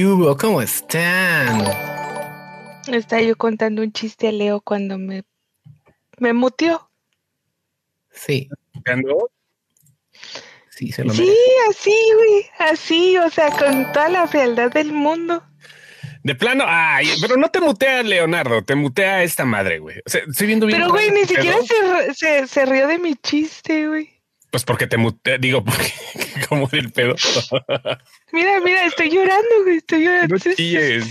Hugo, ¿cómo están? Estaba yo contando un chiste a Leo cuando me, me muteó. Sí. Sí, se lo Sí, así, güey, así, o sea, con toda la frialdad del mundo. De plano, ay, pero no te mutea Leonardo, te mutea esta madre, güey. O sea, estoy viendo bien. Pero, güey, ni siquiera se, se, se rió de mi chiste, güey. Pues porque te mutea, digo, porque como del pedo. Mira, mira, estoy llorando, güey, estoy llorando. No chilles.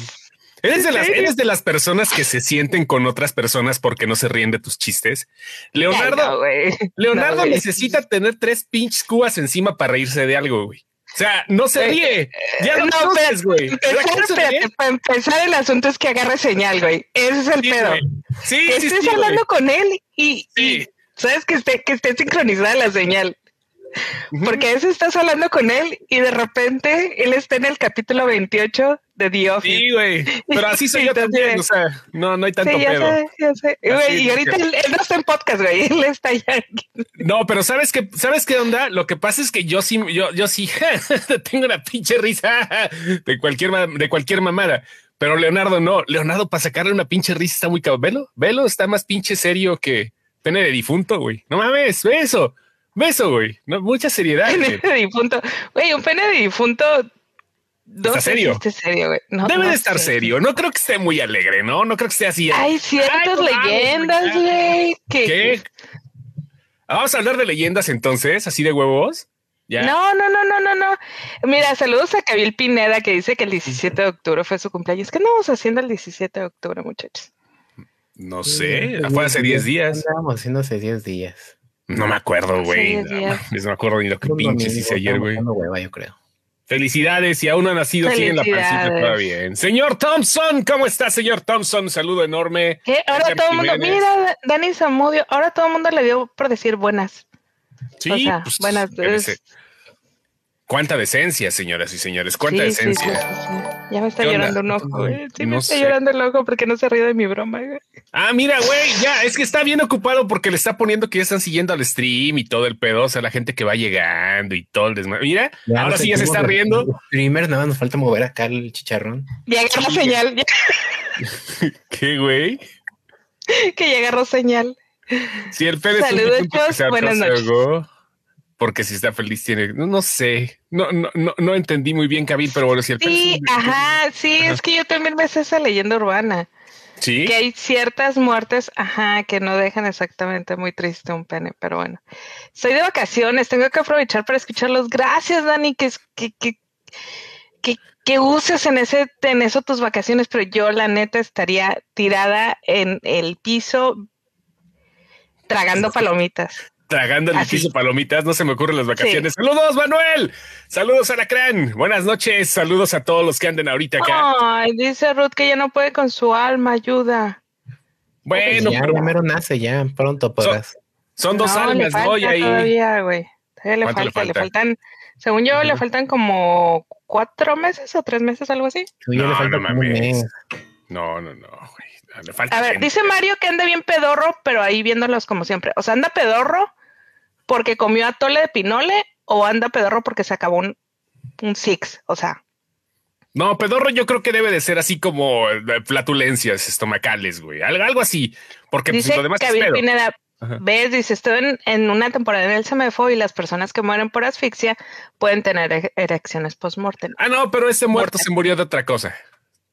¿Eres de, las, ¿Eres de las personas que se sienten con otras personas porque no se ríen de tus chistes? Leonardo, Ay, no, güey. Leonardo No, necesita tener tres pinches cubas encima para reírse de algo, güey. O sea, no se ríe. Ya lo no, conoces, güey. para ¿Verdad que empezar, el asunto es que agarre señal, güey. Ese es el Sí, pedo. güey. Sí, Que sí, estés sí, güey. hablando con él y, Sí. y sabes que esté, que esté sincronizada la señal. Porque a veces estás hablando con él y de repente él está en el capítulo 28 de The Office. Sí, güey. Pero así soy yo también. O sea, no, no hay tanto Sí, ya pedo. sé, ya sé. Es y ahorita que- él, él no está en podcast, güey. Él está allá. No, pero sabes que, sabes qué onda? Lo que pasa es que yo sí, yo, yo sí tengo una pinche risa de cualquier, de cualquier mamada. Pero Leonardo no. Leonardo, para sacarle una pinche risa está muy cabrón. Velo, velo, está más pinche serio que pene de difunto, güey. No mames, ve eso, ve eso, güey. No, mucha seriedad. Pene de difunto. Güey, un pene de difunto. No ¿Está serio? si. No, Debe no de estar sé. serio. No creo que esté muy alegre, ¿no? No creo que esté así. Hay ciertas Ay, no mames, leyendas, güey. Que... ¿Qué? Vamos a hablar de leyendas entonces, así de huevos. Ya. No, no, no, no, no, no. Mira, saludos a Cabil Pineda que dice que el 17 de octubre fue su cumpleaños. ¿Qué andamos haciendo el 17 de octubre, muchachos? No sé, fue hace 10 días. Estábamos haciendo hace 10 días. No me acuerdo, güey. Hace 10 No, no me acuerdo ni lo que pinches hice ayer, güey. yo creo. Felicidades, si aún no ha nacido, sigue en la pancita todavía bien. Señor Thompson, ¿cómo está, señor Thompson? Un saludo enorme. ¿Qué? Ahora Edgar todo el mundo, mira, Dani Zamudio, ahora todo el mundo le dio por decir buenas. Sí, o sea, pues, buenas. es- Cuánta decencia, señoras y señores, cuánta sí, sí, decencia. sí, sí, sí. Ya me está llorando un ojo, güey. Sí, me está sé. llorando el ojo porque no se ríe de mi broma, güey. Ah, mira, güey, ya, es que está bien ocupado porque le está poniendo que ya están siguiendo al stream y todo el pedo, o sea, la gente que va llegando y todo el desmadre. Mira, Ya ahora sí ya se está riendo. los Streamers, nada más nos falta mover acá el chicharrón. Ya agarró señal, ya- ¿Qué, güey? que ya agarró señal. Si el Pérez Saludos, un que se buenas noches. algo, porque si está feliz tiene, no, no sé, no, no, no, no entendí muy bien, Kabil, pero bueno, si el Sí, es ajá, sí, Ajá. es que yo también me sé esa leyenda urbana. sí, Que hay ciertas muertes, ajá, que no dejan exactamente muy triste un pene, pero bueno. Estoy de vacaciones, tengo que aprovechar para escucharlos. Gracias, Dani, que, que, que, que, que uses en ese, en eso tus vacaciones, pero yo la neta estaría tirada en el piso tragando palomitas. Tragando el así. piso palomitas, no se me ocurren las vacaciones. Saludos, Manuel, saludos a Lacrán, buenas noches, saludos a todos los que anden ahorita acá. Ay, dice Ruth que ya no puede con su alma, ayuda. bueno, ya, pero ya mero nace, ya pronto podrás. son dos No, le almas, falta ¿no? Y ahí, todavía, güey. Todavía le ¿Cuánto le falta, le falta? faltan, según yo, le Ujú. faltan como cuatro meses o tres meses, algo así. No, le falta no mames. mes. no, no, no, güey, le falta A ver, gente. dice Mario que anda bien pedorro, pero ahí viéndolos como siempre. O sea, anda pedorro porque comió atole de pinole o anda pedorro porque se acabó un, un six. O sea, No, pedorro yo creo que debe de ser así como eh, flatulencias estomacales, güey, algo, algo así, porque pues, dice lo demás es Gabriel pedo. Pineda, ves, dice, estoy en, en una temporada en el CMFO y las personas que mueren por asfixia pueden tener ere- erecciones post-mortem. Ah, no, pero ese muerto se murió de otra cosa.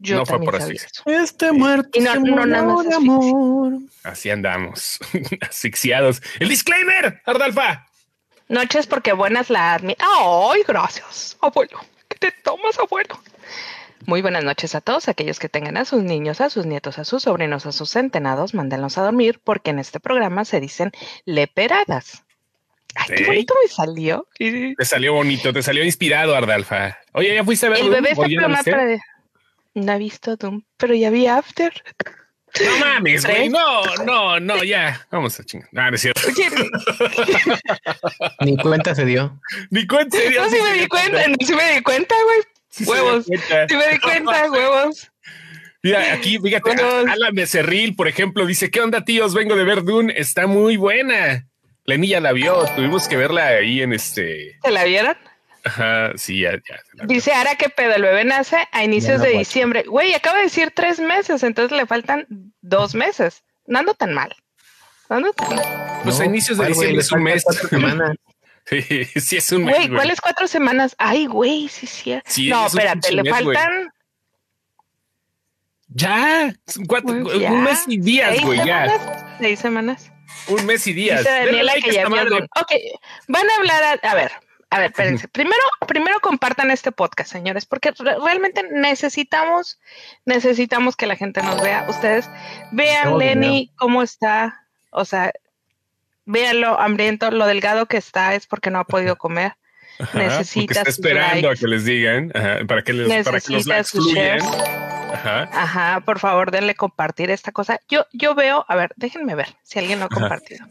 Yo No fue por asfixia. eso. Este muerto Y no- se no murió nada más de amor. Así andamos, asfixiados. El disclaimer, Ardalfa. Noches porque buenas la admi. ¡Ay, gracias, abuelo! ¿Qué te tomas, abuelo? Muy buenas noches a todos aquellos que tengan a sus niños, a sus nietos, a sus sobrinos, a sus centenados, mándenlos a dormir porque en este programa se dicen leperadas. Ay, qué bonito me salió. Te salió bonito, te salió inspirado, Ardalfa. Oye, ¿ya fuiste a ver El bebé ¿O No he visto Doom, pero ya vi After. No mames, güey. No, no, no, ya. Vamos a chingar. No, no es cierto. Ni cuenta se dio. Ni cuenta. en serio, no, sí me di cuenta, sí me di cuenta, güey. Sí se dio Huevos. cuenta. Sí me di cuenta, huevos. Mira, aquí, fíjate. Alan Becerril, por ejemplo, dice, ¿qué onda, tíos? Vengo de ver Dune, está muy buena. Lenilla la vio, tuvimos que verla ahí en este... ¿Se la vieron? Ajá, sí, ya, ya. Dice Ara que pedo, el bebé nace a inicios no, de diciembre. Güey, acaba de decir tres meses, entonces le faltan dos meses. No ando tan mal. No ando tan mal. Pues a inicios de diciembre es un mes. cuatro semanas. Sí, sí, es un mes. Güey. ¿cuáles cuatro semanas? Ay, güey, sí, sí. Sí, no, espérate, le mes, faltan Ya, cuatro- pues, ya, un mes y días, güey, ya. Seis semanas. Un mes y días. Dice Daniela like que ya madre. Ok, van a hablar, a, a ver, a ver, espérense. Primero, primero compartan este podcast, señores, porque re- realmente necesitamos, necesitamos que la gente nos vea. Ustedes vean, Lenny, cómo está, o sea, véanlo hambriento, lo delgado que está es porque no ha podido comer. Ajá, necesita está esperando likes. a que les digan, ajá, para que les, para que los Necesita likes fluyan. Ajá. Ajá, por favor, denle compartir esta cosa. Yo, yo veo, a ver, déjenme ver si alguien lo ha Ajá. compartido.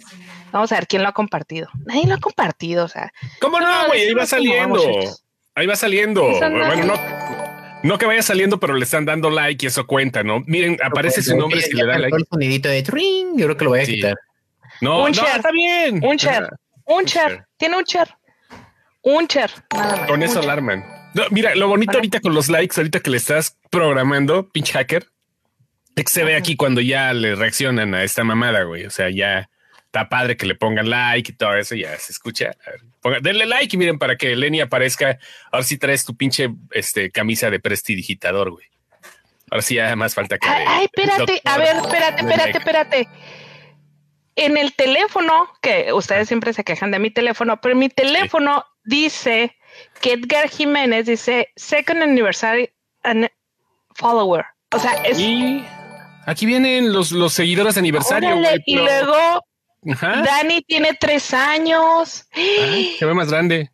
Vamos a ver quién lo ha compartido. Nadie lo ha compartido, o sea. ¿Cómo no, No, güey? Ahí va saliendo. Ahí va saliendo. Bueno, no, no que vaya saliendo, pero le están dando like y eso cuenta, ¿no? Miren, aparece su nombre si le da cantó like. el sonidito de tring, yo creo que lo voy a Sí. quitar. No, Un no, share. está bien. Un share. Un Un share, share. tiene un share. Un share, nada más. Con eso alarman. No, mira, lo bonito ahorita con los likes, ahorita que le estás programando, pinche hacker, es que se ve aquí cuando ya le reaccionan a esta mamada, güey. O sea, ya está padre que le pongan like y todo eso, ya se escucha. A ver, ponga- denle like y miren para que Lenny aparezca. Ahora sí traes tu pinche este, camisa de prestidigitador, güey. Ahora sí ya más falta que. Ay, ay, espérate, a ver, espérate, espérate, espérate. En el teléfono, que ustedes siempre se quejan de mi teléfono, pero mi teléfono dice que Edgar Jiménez dice second anniversary and follower. O sea, es Y aquí vienen los, los seguidores de aniversario, órale, güey. y pero- luego Ajá. Dani tiene tres años. Ay, se ve más grande.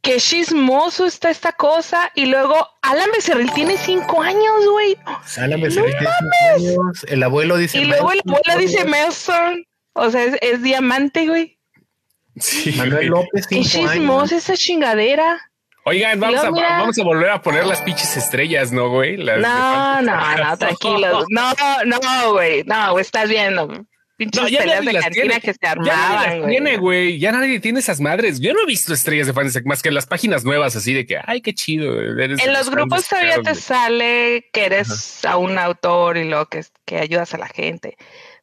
Qué chismoso está esta cosa. Y luego Alan Becerril tiene cinco años, güey. Alan Becerril tiene cinco años, El abuelo dice. Y luego el abuelo dice Melson. O sea, es, es diamante, güey. Sí, Manuel. López, Qué chismosa esa chingadera. Oigan, vamos a, mira. vamos a volver a poner las pinches estrellas, ¿no, güey? Las No, no, no, tranquilo. No, no, güey. No, güey, estás viendo. Pinches No, ya peleas de las cantina tiene. que se armaban, güey. tiene, güey. Ya nadie tiene esas madres. Yo no he visto estrellas de Fantasy más que en las páginas nuevas, así de que, ay, qué chido. eres En los grupos todavía te sale que eres a un autor y lo que, que ayudas a la gente.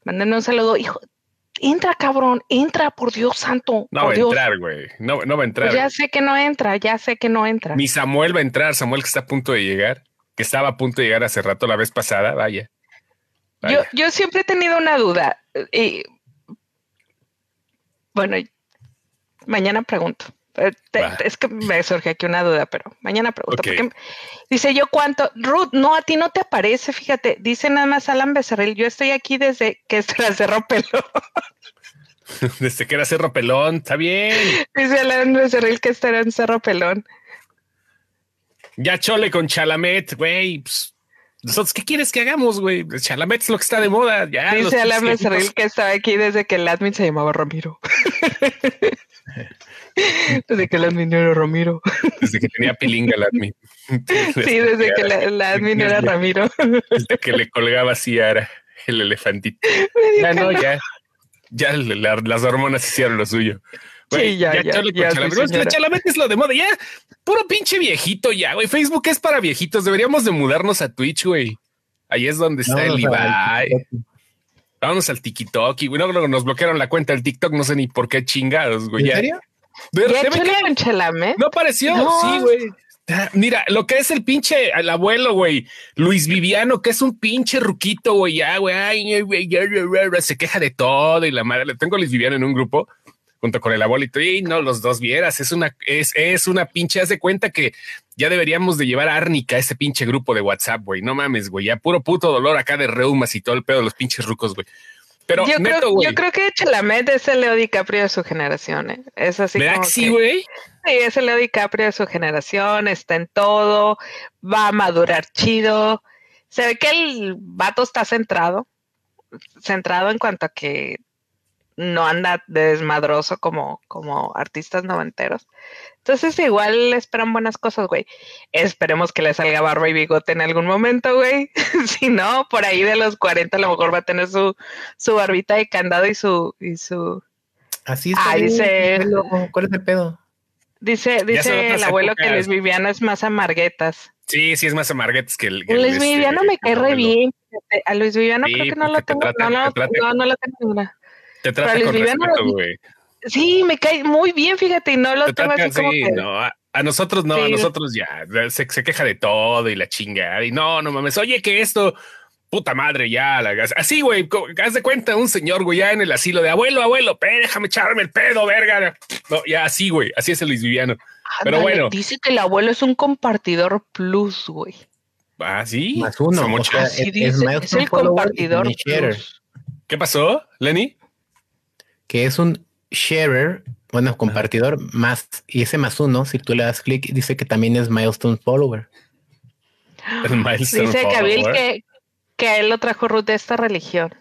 Mándenme un saludo, hijo. Entra, cabrón, entra, por Dios santo. No va a entrar, güey. No, no va a entrar. Pues ya sé que no entra, ya sé que no entra. Mi Samuel va a entrar. Samuel que está a punto de llegar, que estaba a punto de llegar hace rato la vez pasada. Vaya. Yo, Vaya. yo siempre he tenido una duda. Y bueno, mañana pregunto. Eh, te- es que me surge aquí una duda, pero mañana pregunto. Porque dice yo cuánto. Ruth, no, a ti no te aparece, fíjate. Dice nada más Alan Becerril. Yo estoy aquí desde que se la cerró pelo. Desde que era Cerro Pelón. Está bien. dice Alan Becerril que estará en Cerro Pelón. Ya chole con Chalamet, güey. pues, nosotros, ¿qué quieres que hagamos, güey? Chalamet es lo que está de moda. Ya, Dice Alan Becerril que estaba aquí desde que el admin se llamaba Ramiro. desde que el admin era Ramiro. Desde que tenía pilinga el admin. Sí, desde que la, la admin era Ramiro. Desde que le colgaba así a el elefantito. Ya no, ya. Ya la- las hormonas hicieron lo suyo. Güey, Sí, ya, ya, la Chalamet es lo de moda. Ya, puro pinche viejito ya, güey. Facebook es para viejitos. Deberíamos de mudarnos a Twitch, güey. Ahí es donde está el Ibai. Vámonos al TikTok. Y güey, no, no, nos bloquearon la cuenta del TikTok. No sé ni por qué chingados, güey. ¿En serio? De- no apareció. No. Sí, güey. Ah, Mira, lo que es el pinche, el abuelo, güey, Luis Viviano, que es un pinche ruquito, güey, ya, güey, se queja de todo y la madre, le tengo a Luis Viviano en un grupo junto con el abuelito y no los dos vieras, es una, es, es una pinche, haz de cuenta que ya deberíamos de llevar Árnica a ese pinche grupo de WhatsApp, güey, no mames, güey, ya puro puto dolor acá de reumas y todo el pedo de los pinches rucos, güey. Pero yo, neto, creo, yo creo que Chalamet es el Leo DiCaprio de su generación. ¿eh? Es así ¿verdad como que sí, que- güey? Sí, es el Leo DiCaprio de su generación, está en todo, va a madurar chido. Se ve que el vato está centrado, centrado en cuanto a que no anda de desmadroso como, como artistas noventeros. Entonces igual esperan buenas cosas, güey. Esperemos que le salga barba y bigote en algún momento, güey. si no, por ahí de los 40 a lo mejor va a tener su, su barbita de candado y su, y su, Así está. Ah, dice-. ¿Cuál es el pedo? Dice, dice el abuelo que. Luis Viviano es más amarguetas. Sí, sí, es más amarguetes que el. que el, Luis este, Viviano me cae re bien. A Luis Viviano Sí, creo que no lo porque te tengo. trata- no, no, te trata- no, no lo tengo ninguna. Te trata con respeto, güey. Sí, me cae muy bien, fíjate, y no lo Te tengo así como sí, que. no, a, a nosotros no, a nosotros ya se, se queja de todo y la chingada. Y no, no mames, oye, que esto, puta madre, ya, la, así, güey, haz de cuenta, un señor, güey, ya en el asilo de abuelo, abuelo, pe, déjame echarme el pedo, verga. No, ya así, güey, así es el Luis Viviano. pero Ándale, bueno. Dice que el abuelo es un compartidor plus, güey. Ah, sí. Más uno. O sea, es, dice, es el compartidor plus. ¿Qué pasó, Lenny? Que es un sharer, bueno, compartidor más, y ese más uno, si tú le das clic, dice que también es milestone follower. El milestone Dice Gabriel follower. que, que a él lo trajo Ruth de esta religión.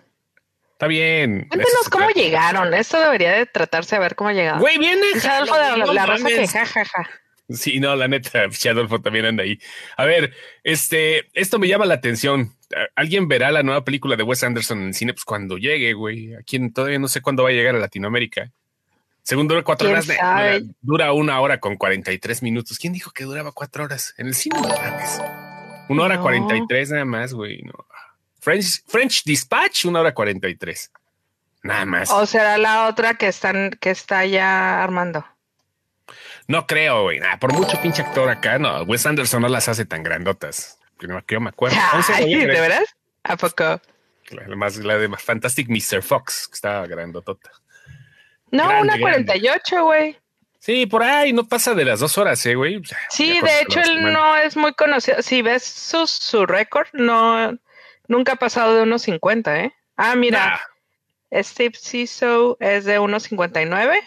Está bien. Se cómo llegaron. Esto debería de tratarse a ver cómo llegaron. Güey, viene. Adolfo de la, la raza que jajaja. Sí, no, la neta, Adolfo también anda ahí. A ver, este, esto me llama la atención. ¿A- ¿Alguien verá la nueva película de Wes Anderson en el cine? Pues cuando llegue, güey. Aquí en- todavía no sé cuándo va a llegar a Latinoamérica. Según dura cuatro ¿Quién horas, dura, una hora con 43 minutos. ¿Quién dijo que duraba cuatro horas? En el cine, no mames. Una hora No. 43 nada más, güey. No. French, French Dispatch, una hora 43. Nada más. O será la otra que están, que está ya armando. No creo, güey. Nah, por mucho pinche actor acá, no. Wes Anderson no las hace tan grandotas. Que no- que yo me acuerdo. 11 de Ay, ¿De veras? ¿A poco? La, más, la de Fantastic Mr. Fox, que estaba grandotota. No, Grande, una grande. 48, güey. Sí, por ahí no pasa de las dos horas, eh, güey. Sí, de hecho él no es muy conocido. Si ves su, su récord, no, nunca ha pasado de unos 50, ¿eh? Ah, mira, Nah, Steve Siso es de 1.59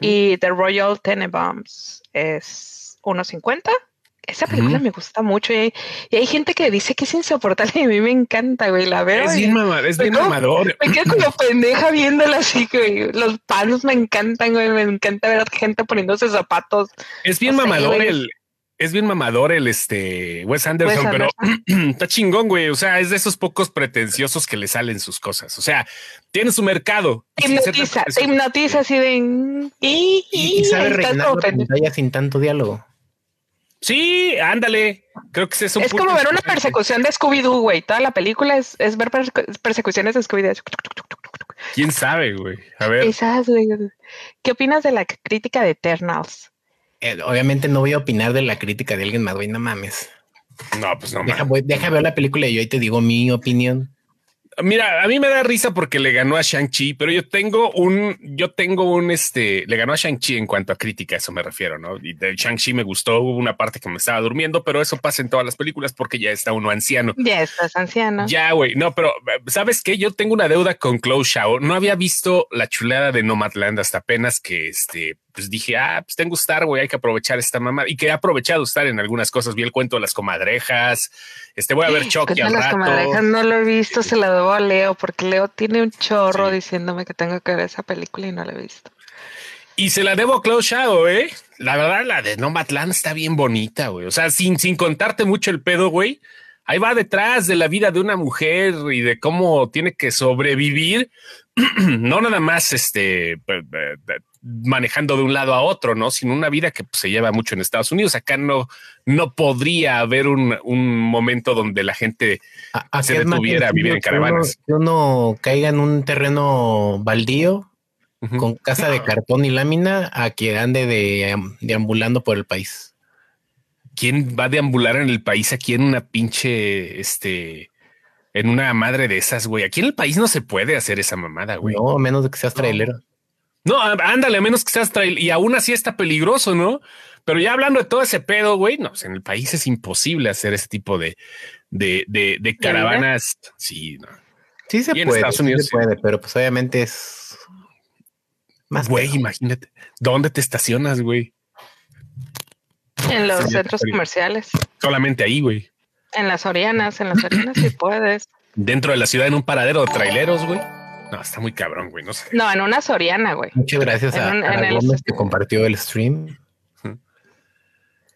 y The Royal Tenenbaums es 1.50. Esa película me gusta mucho y hay, y hay gente que dice que es insoportable y a mí me encanta, güey. La veo es bien, mamador. me quedo como pendeja viéndola así, güey. Los panos me encantan, güey. Me encanta ver a gente poniéndose zapatos. Es bien mamador güey. el. Es bien mamador el este Wes Anderson, Wes pero está chingón, güey. O sea, es de esos pocos pretenciosos que le salen sus cosas. O sea, tiene su mercado. Te hipnotiza, te hipnotiza así de... "Mm, Y, Y, y sabe como la pantalla sin tanto diálogo. Sí, ándale. Creo que es un Es como ver una persecución de Scooby-Doo, güey. Toda la película es, es ver persecu- persecuciones de Scooby-Doo. ¿Quién sabe, güey? A ver. Esas, güey. ¿Qué opinas de la crítica de Eternals? Eh, obviamente no voy a opinar de la crítica de alguien más, güey, no mames. No, pues no Deja, mames. voy- deja ver la película y yo ahí te digo mi opinión. Mira, a mí me da risa porque le ganó a Shang-Chi, pero yo tengo un, yo tengo un, este, le ganó a Shang-Chi en cuanto a crítica, eso me refiero, ¿no? Y de Shang-Chi me gustó, hubo una parte que me estaba durmiendo, pero eso pasa en todas las películas porque ya está uno anciano. Ya estás anciano. Ya, güey, no, pero ¿sabes qué? Yo tengo una deuda con Chloe Shao. No había visto la chulada de Nomadland hasta apenas que, este, pues dije, ah, pues tengo Star, güey, hay que aprovechar esta mamá. Y que he aprovechado Star en algunas cosas. Vi el cuento de las comadrejas, este, voy a ver Chucky al las rato. comadrejas, no lo he visto, se la debo a Leo, porque Leo tiene un chorro Sí. diciéndome que tengo que ver esa película y no la he visto. Y se la debo a Chloe Shao, ¿eh? La verdad, la de Nomadland está bien bonita, güey. O sea, sin, sin contarte mucho el pedo, güey. Ahí va detrás de la vida de una mujer y de cómo tiene que sobrevivir. no nada más este pe- manejando de un lado a otro, no, sino una vida que pues, se lleva mucho en Estados Unidos. Acá no, no podría haber un, un momento donde la gente A- Se detuviera a vivir en sencillo que uno- caravanas. Que uno caiga en un terreno baldío con casa de cartón y lámina a que ande de, deambulando por el país. ¿Quién va a deambular en el país aquí en una pinche, este, en una madre de esas, güey? Aquí en el país no se puede hacer esa mamada, güey. No, a menos de que seas trailero. No, á- ándale, a menos que seas trail y aún así está peligroso, ¿no? Pero ya hablando de todo ese pedo, güey, no, sea, en el país es imposible hacer ese tipo de, de, de, de caravanas. Sí, no. Sí se Y en puede, Estados sí Unidos, se sí. puede, pero pues obviamente es más Güey, pedo. imagínate. ¿Dónde te estacionas, güey? En los Sí, centros comerciales, Solamente ahí, güey. en las Orianas, en las Orianas sí puedes. Dentro de la ciudad en un paradero de traileros, güey. No, está muy cabrón, güey. No sé. No, en una Soriana, güey. Muchas gracias a, un- a en el- Gómez que compartió el stream.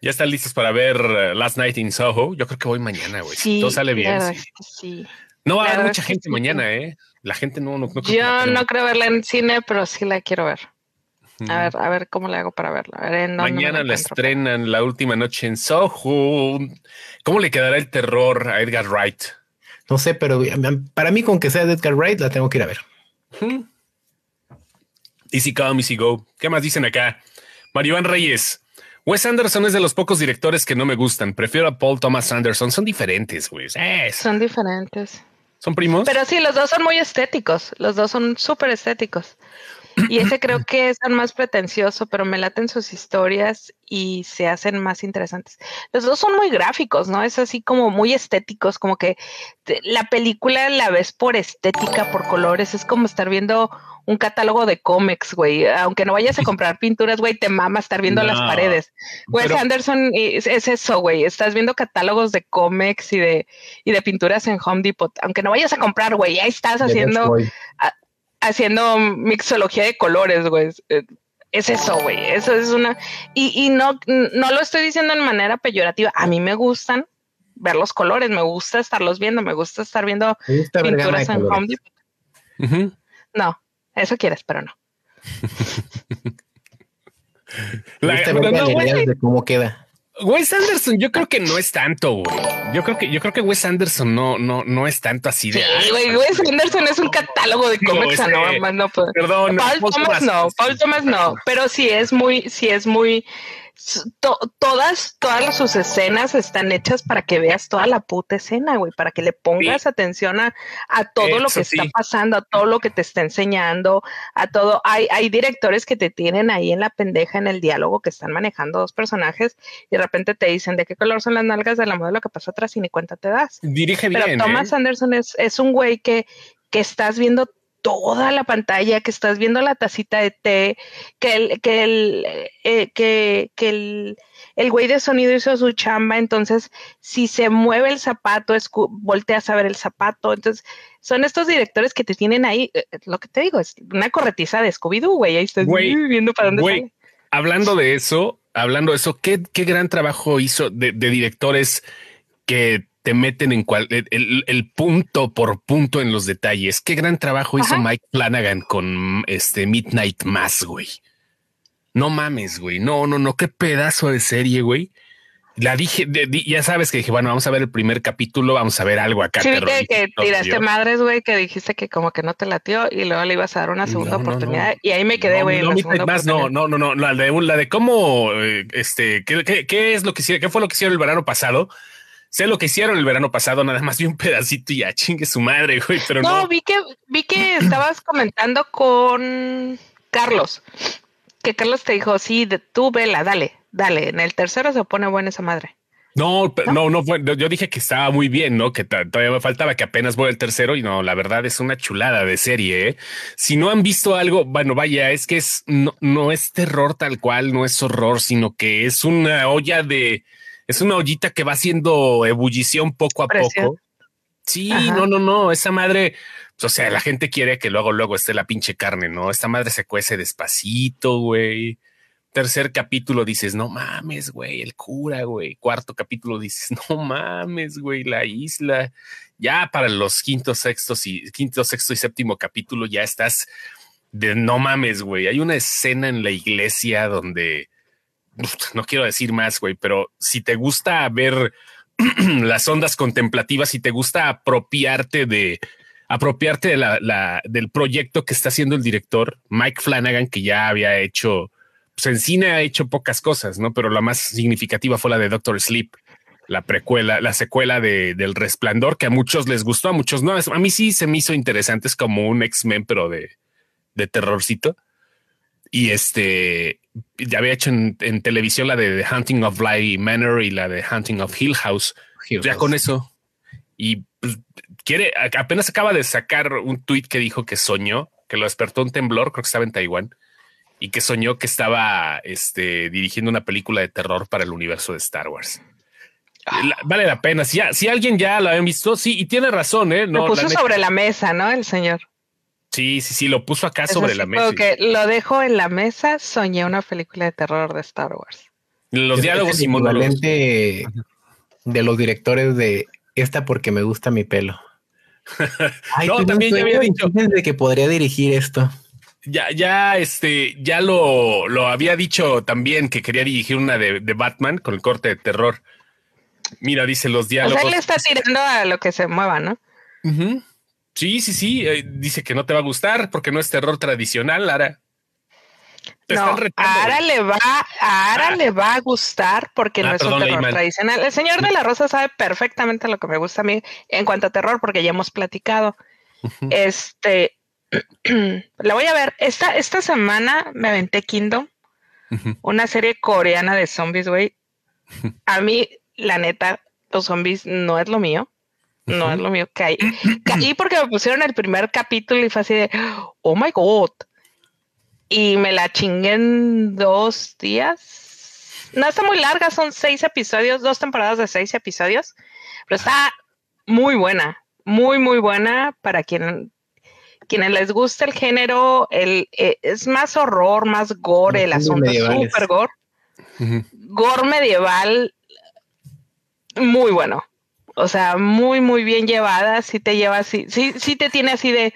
Ya están listos para ver eh, Last Night in Soho. Yo creo que voy mañana, güey. Sí, todo sale bien. sí. sí. No va a haber mucha gente sí. mañana, ¿eh? La gente no, no, no creo que la Yo no creo verla en cine, pero sí la quiero ver. A ver, a ver cómo le hago para verla. A ver, Mañana la estrenan la última noche en Soho. ¿Cómo le quedará el terror a Edgar Wright? No sé, pero para mí, con que sea de Edgar Wright, la tengo que ir a ver. Easy come, easy go. ¿Qué más dicen acá? Maribán Reyes. Wes Anderson es de los pocos directores que no me gustan. Prefiero a Paul Thomas Anderson. Son diferentes, güey. Son diferentes. ¿Son primos? Pero sí, los dos son muy estéticos. Los dos son súper estéticos. Y ese creo que es el más pretencioso, pero me laten sus historias y se hacen más interesantes. Los dos son muy gráficos, ¿no? Es así como muy estéticos, como que la película la ves por estética, por colores. Es como estar viendo un catálogo de cómics, güey. Aunque no vayas a comprar pinturas, güey, te mama estar viendo las paredes. Wes Anderson es, eso, güey. Estás viendo catálogos de cómics y de, y de pinturas en Home Depot. Aunque no vayas a comprar, güey, ahí estás haciendo, haciendo mixología de colores, güey. Es eso, güey. Eso es una. Y, y no, no lo estoy diciendo en manera peyorativa. A mí me gustan ver los colores, me gusta estarlos viendo, me gusta estar viendo pinturas en Home Depot. No, eso quieres, pero no. La, de cómo queda. Wes Anderson, yo creo que no es tanto, güey. Yo creo que, yo creo que Wes Anderson no, no, no es tanto así de. Sí, güey, Wes Anderson es un catálogo de cómics, no, no, Perdón, Paul Thomas no, Paul Thomas no, pero sí es muy, sí es muy, todas, todas sus escenas están hechas para que veas toda la puta escena, güey, para que le pongas atención a, todo lo que está pasando, a todo lo que te está enseñando, a todo. Hay, hay directores que te tienen ahí en la pendeja en el diálogo que están manejando dos personajes y de repente te dicen de qué color son las nalgas de la modelo que pasó atrás y ni cuenta te das. Dirige bien. Pero Thomas ¿eh? Anderson es, es un güey que, que estás viendo toda la pantalla, que estás viendo la tacita de té, que el, que el, eh, que, que el, el güey de sonido hizo su chamba, entonces si se mueve el zapato, volteas a ver el zapato, entonces son estos directores que te tienen ahí, eh, lo que te digo, es una corretiza de Scooby-Doo, güey, ahí estás viendo para dónde sale. Hablando de eso, hablando de eso, qué, qué gran trabajo hizo de, de directores que te meten en cual, el, punto por punto en los detalles. Qué gran trabajo hizo Mike Flanagan con este Midnight Mass, güey. No mames, güey. No, no, no. Qué pedazo de serie, güey. La dije, ya sabes que dije, bueno, vamos a ver el primer capítulo, vamos a ver algo acá. Sí, que, que tiraste madres, güey, que dijiste que como que no te latió y luego le ibas a dar una segunda oportunidad y ahí me quedé, güey. No, no, no, no, no, la de, la de cómo, eh, este, qué, qué, qué es lo que qué fue lo que hicieron el verano pasado sé lo que hicieron el verano pasado, nada más vi un pedacito y ya chingue su madre, güey, pero no. No, vi que, vi que estabas comentando con Carlos, que Carlos te dijo, sí, de, tú vela, dale, dale, en el tercero se pone buena esa madre. No, no, no, fue. Yo dije que estaba muy bien, ¿no? Que todavía me faltaba que apenas voy el tercero y no, la verdad es una chulada de serie. ¿eh? Si no han visto algo, bueno, vaya, es que es no, no es terror tal cual, no es horror, sino que es una olla de, es una ollita que va haciendo ebullición poco a poco. Sí, no, no, no, esa madre, pues, o sea, la gente quiere que luego, luego esté la pinche carne, ¿no? Esta madre se cuece despacito, güey. Tercer capítulo dices, no mames, güey, el cura, güey. Cuarto capítulo dices, no mames, güey, la isla. Ya para los quinto, sextos y quinto, sexto y séptimo capítulo ya estás de no mames, güey. Hay una escena en la iglesia donde no quiero decir más, güey, pero si te gusta ver las ondas contemplativas, si te gusta apropiarte de apropiarte de la, del proyecto que está haciendo el director Mike Flanagan, que ya había hecho, pues en cine ha hecho pocas cosas, ¿no? Pero la más significativa fue la de Doctor Sleep, la precuela, la secuela de, del Resplandor, que a muchos les gustó, a muchos no. A mí sí se me hizo interesante, es como un X-Men, pero de, de terrorcito. Y este, ya había hecho en, televisión la de The Hunting of Bly Manor y la de Hunting of Hill House. ya con eso. Y pues, quiere, apenas acaba de sacar un tweet que dijo que soñó, que lo despertó un temblor, creo que estaba en Taiwán, y que soñó que estaba este, dirigiendo una película de terror para el universo de Star Wars. Ah. vale la pena. Si, si alguien ya lo había visto, sí, y tiene razón, ¿eh? No, lo puso sobre la mesa, ¿no? El señor. Sí, sí, sí, lo puso acá sobre la mesa. Que lo dejo en la mesa, soñé una película de terror de Star Wars. Los diálogos y de los directores de esta porque me gusta mi pelo. no, también ya había dicho de que podría dirigir esto. ya, ya, este, ya lo, lo había dicho también que quería dirigir una de, de Batman con el corte de terror. Mira, dice los O diálogos. sea, él le está tirando a lo que se mueva, ¿no? Ujú. Sí, sí, sí. eh, dice que no te va a gustar porque no es terror tradicional, Lara. Te no, están retando, a Ara güey. le va, Ah. le va a gustar porque Ah, no es perdón, un terror tradicional. El señor de la Rosa sabe perfectamente lo que me gusta a mí en cuanto a terror, porque ya hemos platicado. Este, la voy a ver. Esta, esta semana me aventé Kingdom, una serie coreana de zombies, güey. A mí, la neta, los zombies no es lo mío. No es lo mío. Caí, caí porque me pusieron el primer capítulo y fue así de, oh my god. Y me la chingué en dos días. No está muy larga, son seis episodios, dos temporadas de seis episodios. Pero está muy buena, muy, muy buena para quien, quienes les gusta el género. El, eh, es más horror, más gore, el asunto súper gore gore medieval muy bueno. O sea, muy, muy bien llevada. Sí te lleva así, sí, sí te tiene así de,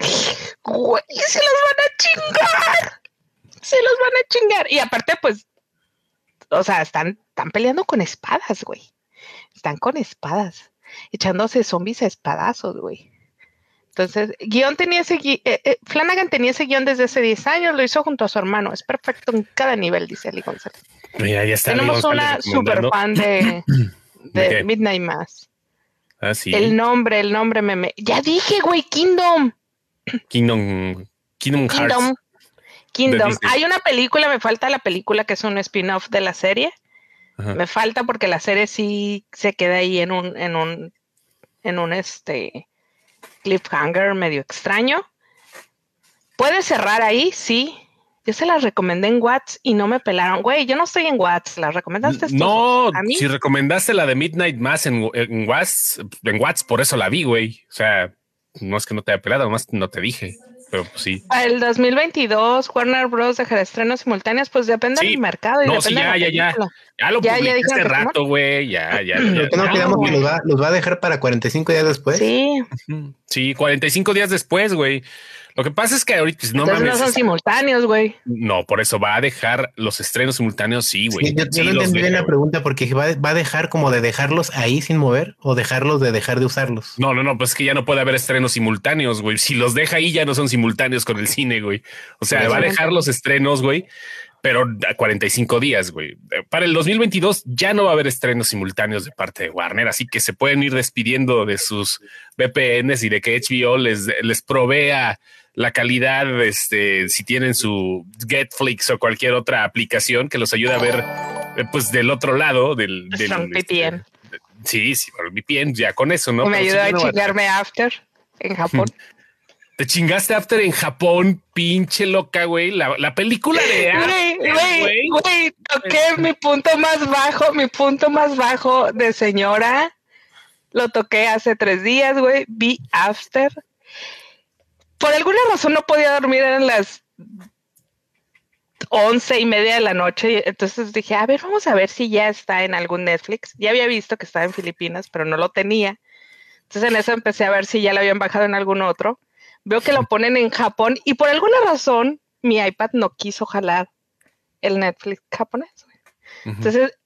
güey, se los van a chingar. Se los van a chingar. Y aparte, pues, o sea, están, están peleando con espadas, güey. Están con espadas, echándose zombies a espadazos, güey. Entonces, guion tenía ese gui- eh, eh, Flanagan tenía ese guion desde hace 10 años, lo hizo junto a su hermano. Es perfecto en cada nivel, dice Ali González. Mira, ya está. Tenemos González una super fan de, ¿De? Midnight Mass. Ah, sí. El nombre, el nombre me, me- Ya dije, güey, Kingdom. Kingdom, Kingdom Hearts. Kingdom. Kingdom. Hay una película, me falta la película que es un spin-off de la serie. Ajá. Me falta porque la serie sí se queda ahí en un, en un, en un este cliffhanger medio extraño. ¿Puede cerrar ahí? Sí. Yo se las recomendé en Watts y no me pelaron. Güey, yo no estoy en Watts. ¿Las recomendaste tú? No, ¿A mí? si recomendaste la de Midnight Mass en, en Wats, en Wats, por eso la vi, güey. O sea, no es que no te haya pelado, nomás no te dije, pero pues sí. Para el 2022, Warner Bros. dejará estrenos simultáneos, pues depende Sí. del mercado y No, depende sí, de la ya, ya, ya. Ya lo Ya, ya no. rato, güey. Ya, ya, ya. No ya. quedamos que los va, los va a dejar para 45 días después. Sí. Sí, 45 días después, güey. Lo que pasa es que ahorita, pues, no mames. no son simultáneos, güey. No, por eso va a dejar los estrenos simultáneos, sí, güey. Sí, yo, yo Sí, no entendí la pregunta porque va, va a dejar como de dejarlos ahí sin mover o dejarlos de dejar de usarlos. No, no, no, pues es que ya no puede haber estrenos simultáneos, güey. Si los deja ahí, ya no son simultáneos con el cine, güey. O sea, va a dejar los estrenos, güey, pero a 45 días, güey. Para el 2022 ya no va a haber estrenos simultáneos de parte de Warner, así que se pueden ir despidiendo de sus VPNs y de que HBO les, les provea la calidad, este, si tienen su Getflix o cualquier otra aplicación que los ayude a ver, eh, pues del otro lado del, del Son este, VPN. Sí, sí, por VPN, ya con eso, ¿no? Me Pero sí, ayudó a no chingarme After en Japón. Te chingaste After en Japón, pinche loca, güey. La, la película de Güey, güey, güey, toqué mi punto más bajo, mi punto más bajo de señora. Lo toqué hace tres días, güey. Vi After. Por alguna razón no podía dormir en las once y media de la noche. Entonces dije, a ver, vamos a ver si ya está en algún Netflix. Ya había visto que estaba en Filipinas, pero no lo tenía. Entonces en eso empecé a ver si ya lo habían bajado en algún otro. Veo que lo ponen en Japón y por alguna razón mi iPad no quiso jalar el Netflix japonés. Entonces,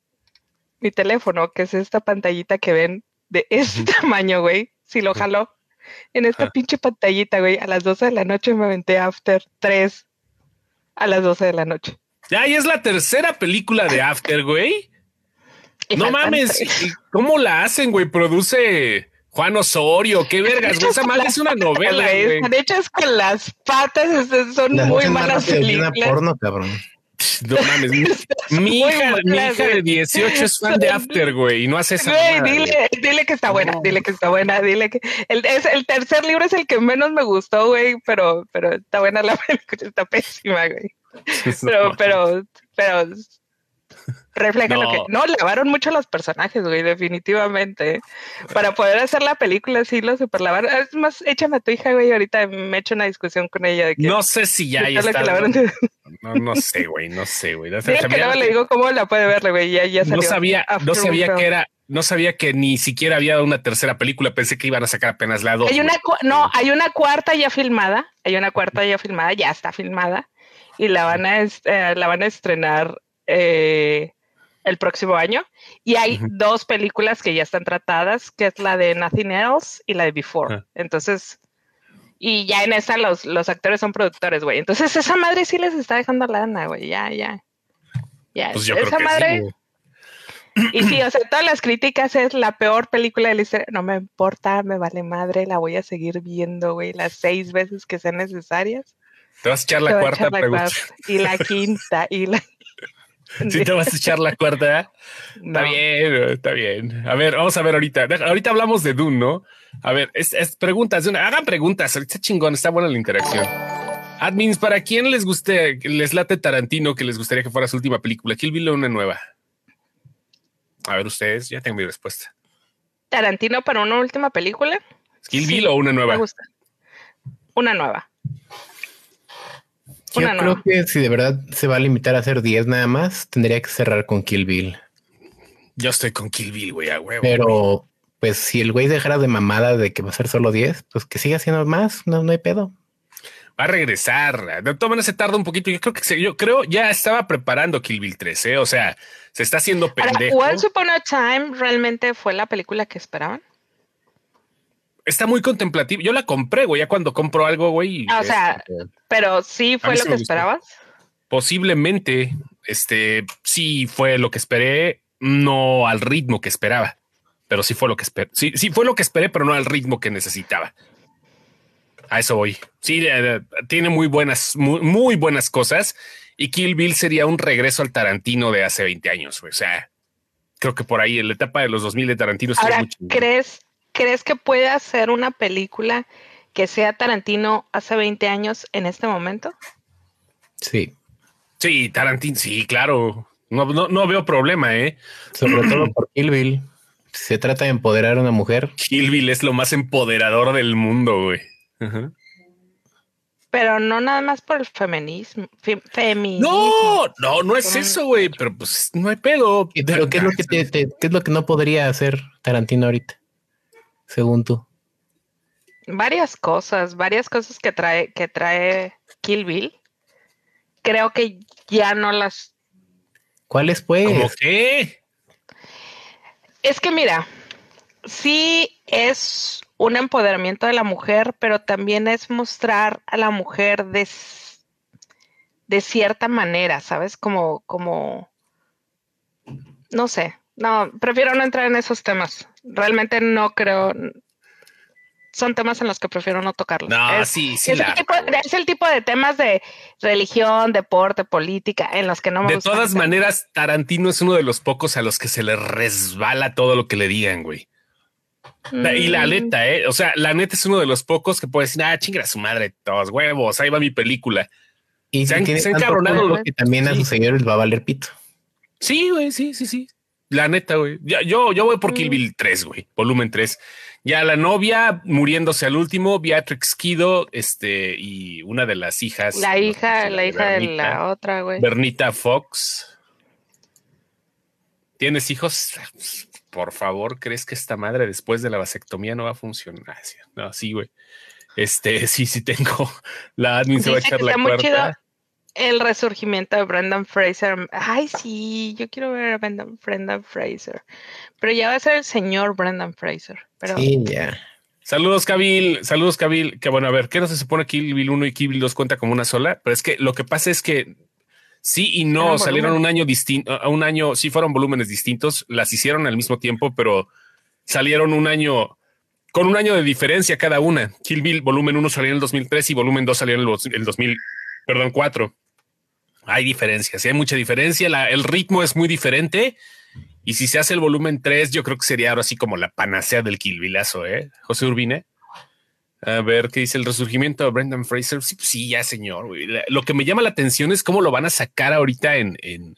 mi teléfono, que es esta pantallita que ven de este tamaño, güey, si lo jaló en esta Ajá. pinche pantallita, güey, a las 12 de la noche me aventé After 3 a las 12 de la noche. Ya, y es la tercera película de After, güey. No mames, tres. ¿y ¿cómo la hacen, güey? Produce Juan Osorio, qué vergas, güey. Esa madre es una novela, Güey, güey. Están hechas con las patas, son Las muy malas que películas. porno, cabrón. No mames, mi, hija, mi hija de güey. 18 es fan de After, güey, y no hace esa Güey, mamada, güey. dile, dile que está buena, No. dile que está buena, dile que el, es, el tercer libro es el que menos me gustó, güey, pero, pero está buena la película, está pésima, güey. Pero, pero, pero refleja lo No. que. No, lavaron mucho los personajes, güey, definitivamente. Para poder hacer la película, sí lo super lavaron. Es más, échame a tu hija, güey, ahorita me echo una discusión con ella de que. No sé si ya lo está. lavaron. No, no sé, güey, no sé, güey. O sea, Dile que luego le digo cómo la puede ver, güey, ya, ya salió. no sabía, no sabía que era, no sabía que ni siquiera había una tercera película. Pensé que iban a sacar apenas la dos. Hay una, no, hay una cuarta ya filmada, hay una cuarta ya filmada, ya está filmada. y la van a, eh, la van a estrenar eh, el próximo año. Y hay dos películas que ya están tratadas, que es la de Nothing Else y la de Before. Ah. Entonces, y ya en esa los, los actores son productores, güey. Entonces esa madre sí les está dejando lana, güey. Ya, ya. Ya, pues esa madre. y sí, o sea, todas las críticas es la peor película de la historia. No me importa, me vale madre, la voy a seguir viendo, güey, las seis veces que sean necesarias. Te vas a echar la cuarta, pregunta. Y la quinta, y la. Si te vas a echar la cuarta. Está bien, está bien. A ver, vamos a ver ahorita. Ahorita hablamos de Dune, ¿no? A ver, es, preguntas. Hagan preguntas. Está chingón, está buena la interacción. Admins, ¿para quién les guste, les late Tarantino que les gustaría que fuera su última película? Kill Bill o una nueva. A ver, ustedes, ya tengo mi respuesta. Tarantino para una última película. Kill Bill o una nueva. Me gusta. Una nueva. Yo creo que si de verdad se va a limitar a hacer 10 nada más, tendría que cerrar con Kill Bill. Yo estoy con Kill Bill, güey, a huevo. Pero, pues si el güey dejara de mamada de que va a ser solo 10, pues que siga haciendo más, no, no hay pedo. Va a regresar. De todas maneras se tarda un poquito. Yo creo que yo creo ya estaba preparando Kill Bill 3, ¿eh? O sea, se está haciendo pendejo. Once Upon a Time realmente fue la película que esperaban está muy contemplativo. Yo la compré, güey, ya cuando compro algo, güey. Ah, o sea, pero sí fue lo que esperabas. Posiblemente, este, sí fue lo que esperé, no al ritmo que esperaba, pero sí fue lo que esperé. Sí, sí fue lo que esperé, pero no al ritmo que necesitaba. A eso voy. Sí, eh, tiene muy buenas, muy, buenas cosas. Y Kill Bill sería un regreso al Tarantino de hace 20 años. O sea, creo que por ahí en la etapa de los 2000 de Tarantino. Ahora, ¿crees, ¿crees que puede hacer una película que sea Tarantino hace 20 años en este momento? Sí. Sí, Tarantino, sí, claro. No, no, veo problema, ¿eh? Sobre todo por Kill Bill. Se trata de empoderar a una mujer. Kill Bill es lo más empoderador del mundo, güey. Pero no nada más por el feminismo. feminismo. No, no, no es eso, güey. Pero pues no hay pedo. Pero ¿qué es lo que ¿qué es lo que no podría hacer Tarantino ahorita? Según tú? Varias cosas, varias cosas que trae, que trae Kill Bill. Creo que ya no las. ¿Cuáles pues? qué? Es que mira, sí es un empoderamiento de la mujer, pero también es mostrar a la mujer de, de cierta manera, ¿sabes? Como, como, no sé, no, prefiero no entrar en esos temas. Realmente no creo. Son temas en los que prefiero no tocarlos. No, sí, sí. Es, el tipo, es, el tipo, de temas de religión, deporte, política, en los que no me De todas maneras, Tarantino es uno de los pocos a los que se le resbala todo lo que le digan, güey. Y la mm. neta, ¿eh? O sea, la neta es uno de los pocos que puede decir, ah, chinga su madre, todos huevos, ahí va mi película. Y se han, se han que también a sus seguidores va a valer pito. Sí, güey, sí, sí, sí. La neta, güey. yo, yo voy por Kill mm. Bill 3, güey. Volumen 3. Ya la novia muriéndose al último, Beatrix Kido, este, y una de las hijas. La hija, la hija de la otra, güey. Bernita Fox. ¿Tienes hijos? Por favor, ¿crees que esta madre después de la vasectomía no va a funcionar? No, sí, güey. Este, sí, sí tengo. La admin se va a echar la cuarta el resurgimiento de Brendan Fraser. Ay, sí, yo quiero ver a Brendan, Fraser. Pero ya va a ser el señor Brendan Fraser. Pero... Sí, ya. Saludos, Kabil. Saludos, Kabil. Que bueno, a ver, ¿qué no se supone que Kill Bill 1 y Kill Bill 2 cuenta como una sola? Pero es que lo que pasa es que sí y no salieron un año distinto, a un año, sí fueron volúmenes distintos, las hicieron al mismo tiempo, pero salieron un año con un año de diferencia cada una. Kill Bill volumen 1 salió en el 2003 y volumen 2 salió en el, el 2000, perdón, 4 hay diferencias, hay mucha diferencia. el ritmo es muy diferente. Y si se hace el volumen 3, yo creo que sería ahora así como la panacea del Kilvilazo, ¿eh? José Urbine. A ver qué dice el resurgimiento de Brendan Fraser. Sí, pues sí, ya, señor. Lo que me llama la atención es cómo lo van a sacar ahorita en, en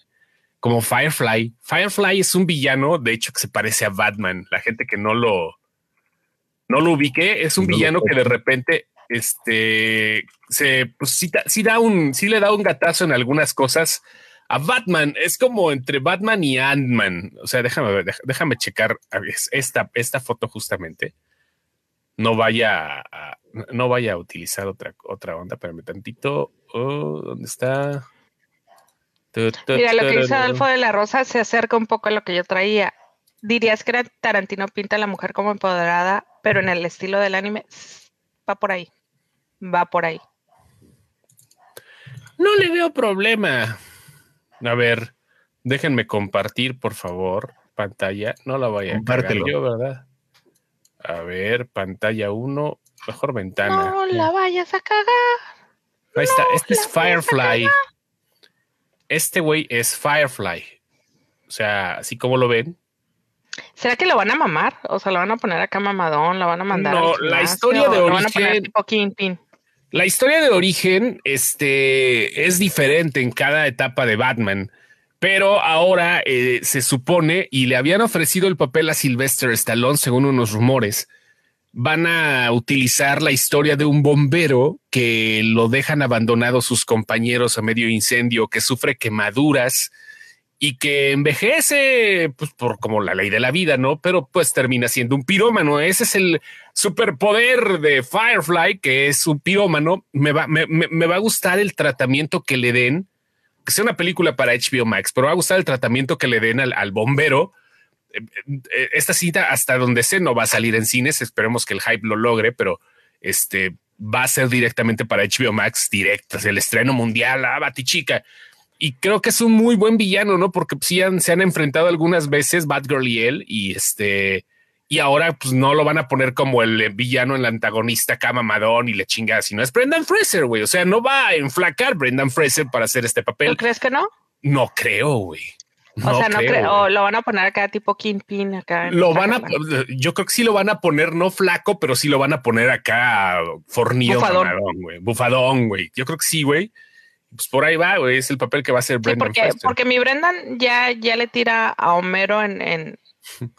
como Firefly. Firefly es un villano, de hecho, que se parece a Batman. La gente que no lo no lo ubique es un villano que de repente este se pues sí, da un sí le da un gatazo en algunas cosas a Batman. Es como entre Batman y Ant-Man. O sea, déjame ver, déjame checar esta, esta foto justamente. No vaya a, no vaya a utilizar otra, otra onda, espérame tantito. oh, ¿dónde está? Mira, lo que dice Adolfo de la Rosa se acerca un poco a lo que yo traía. Dirías que Tarantino pinta a la mujer como empoderada, pero en el estilo del anime va por ahí. Va por ahí. No le veo problema. A ver, déjenme compartir, por favor, pantalla. No la vaya a cagar yo, ¿verdad? A ver, pantalla 1, mejor ventana. No la vayas a cagar. Ahí está, este es Firefly. Este güey es Firefly. O sea, así como lo ven. ¿Será que lo van a mamar? O sea, lo van a poner acá mamadón, lo van a mandar. No, la historia de origen. La historia de origen este, es diferente en cada etapa de Batman, pero ahora eh, se supone y le habían ofrecido el papel a Sylvester Stallone, según unos rumores. Van a utilizar la historia de un bombero que lo dejan abandonado sus compañeros a medio incendio, que sufre quemaduras y que envejece, pues por como la ley de la vida, ¿no? Pero pues termina siendo un pirómano. Ese es el superpoder de Firefly, que es un pirómano. Me va, me, me, va a gustar el tratamiento que le den, que sea una película para HBO Max, pero va a gustar el tratamiento que le den al, al bombero. Eh, eh, esta cita, hasta donde sé, no va a salir en cines. Esperemos que el hype lo logre, pero este va a ser directamente para HBO Max, directo, el estreno mundial, a Batichica y creo que es un muy buen villano, ¿no? Porque sí se han enfrentado algunas veces Batgirl y él y este y ahora pues no lo van a poner como el villano, el antagonista cama madón y le chinga, sino es Brendan Fraser, güey. O sea, no va a enflacar Brendan Fraser para hacer este papel. ¿Tú crees que no? No creo, güey. o sea, no creo, o lo van a poner acá tipo Kingpin acá. Lo van a, yo creo que sí lo van a poner no flaco, pero sí lo van a poner acá fornido, bufadón, güey. Bufadón, güey. Yo creo que sí, güey pues por ahí va, güey, es el papel que va a ser Brendan. porque, porque mi Brendan ya, ya le tira a Homero en, en,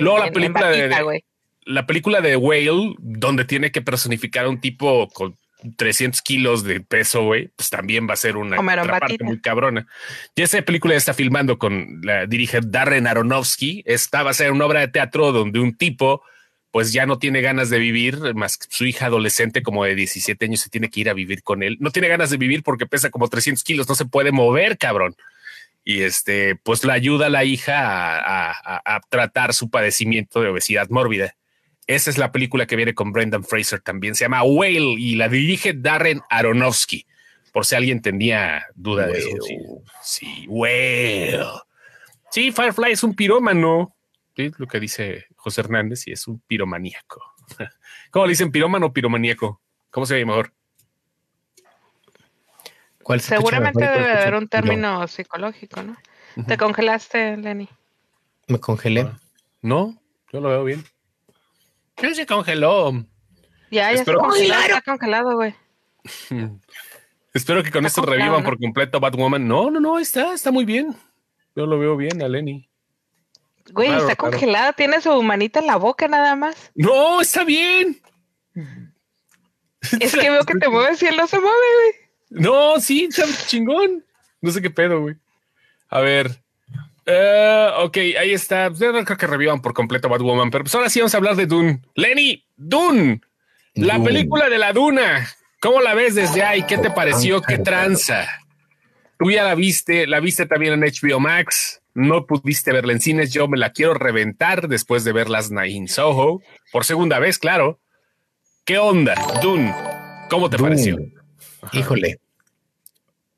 Luego la película de, la película de Whale, donde tiene que personificar a un tipo con 300 kilos de peso, güey, pues también va a ser una parte muy cabrona. Y esa película está filmando con la dirige Darren Aronofsky. Esta va a ser una obra de teatro donde un tipo pues ya no tiene ganas de vivir, más que su hija adolescente como de 17 años se tiene que ir a vivir con él. No tiene ganas de vivir porque pesa como 300 kilos, no se puede mover, cabrón. Y este, pues la ayuda a la hija a, tratar su padecimiento de obesidad mórbida. Esa es la película que viene con Brendan Fraser también. Se llama Whale y la dirige Darren Aronofsky. Por si alguien tenía duda de eso. Sí, sí, Whale. Sí, Firefly es un pirómano. Es lo que dice José Hernández y es un piromaníaco. ¿Cómo le dicen pirómano o piromaníaco? ¿Cómo se ve mejor? ¿Cuál Seguramente debe haber un término psicológico, ¿no? ¿Te congelaste, Lenny? Me congelé. Ah, no, yo lo veo bien. ¿Qué se congeló? Ya, ya está congelado, está congelado, güey. Espero que con esto revivan por completo Batwoman. No, no, no, está, está muy bien. Yo lo veo bien a Lenny. Güey, está congelada, tiene su manita en la boca nada más. No, está bien. Es que veo que te mueves y él no se mueve, güey. No, sí, chingón. No sé qué pedo, güey. A ver. Eh, ok, ahí está. No creo que revivan por completo Batwoman, pero pues ahora sí vamos a hablar de Dune. Lenny, Dune, la película de la Duna. ¿Cómo la ves desde ahí? ¿Qué te pareció? ¿Qué tranza? Tú ya la viste, la viste también en HBO Max no pudiste verla en cines, yo me la quiero reventar después de ver las in Soho, por segunda vez, claro. ¿Qué onda, Dune? ¿Cómo te pareció? Híjole,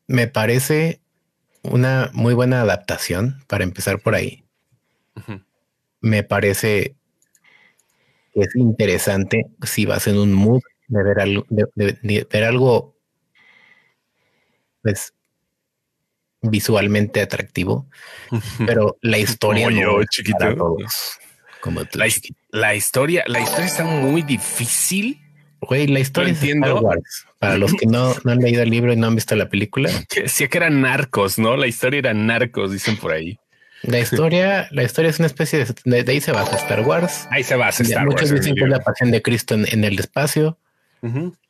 me parece una muy buena adaptación para empezar por ahí. Me parece que es interesante si vas en un mood de ver algo, de ver algo pues visualmente atractivo, pero la historia como yo, chiquito. Como la, la, historia, la historia está muy difícil. Güey, la historia entiendo. Para los que no, han leído el libro y no han visto la película. Decía que eran narcos, ¿no? La historia era narcos, dicen por ahí. La historia, la historia es una especie de, de, ahí se basa Star Wars. Ahí se basa Star Muchos Wars. Muchos dicen que es la pasión de Cristo en, el espacio.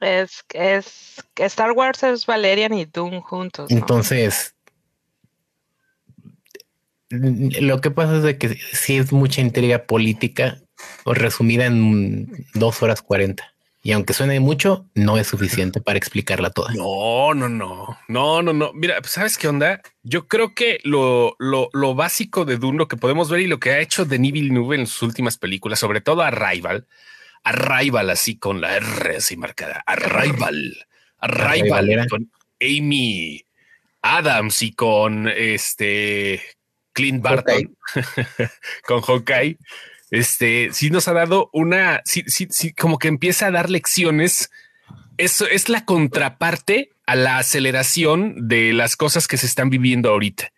Es, es Star Wars es Valerian y Doom juntos. Entonces, lo que pasa es de que sí es mucha intriga política o resumida en dos horas cuarenta. Y aunque suene mucho, no es suficiente para explicarla toda. No, no, no, no, no, no. Mira, ¿sabes qué onda? Yo creo que lo, lo, lo básico de Dune, lo que podemos ver y lo que ha hecho Denis Villeneuve en sus últimas películas, sobre todo Arrival, Arrival así con la R así marcada, Arrival, Arrival con Amy Adams y con este Clint Barton, con Hawkeye este, sí nos ha dado una, sí, sí, sí, como que empieza a dar lecciones. Eso es la contraparte a la aceleración de las cosas que se están viviendo ahorita.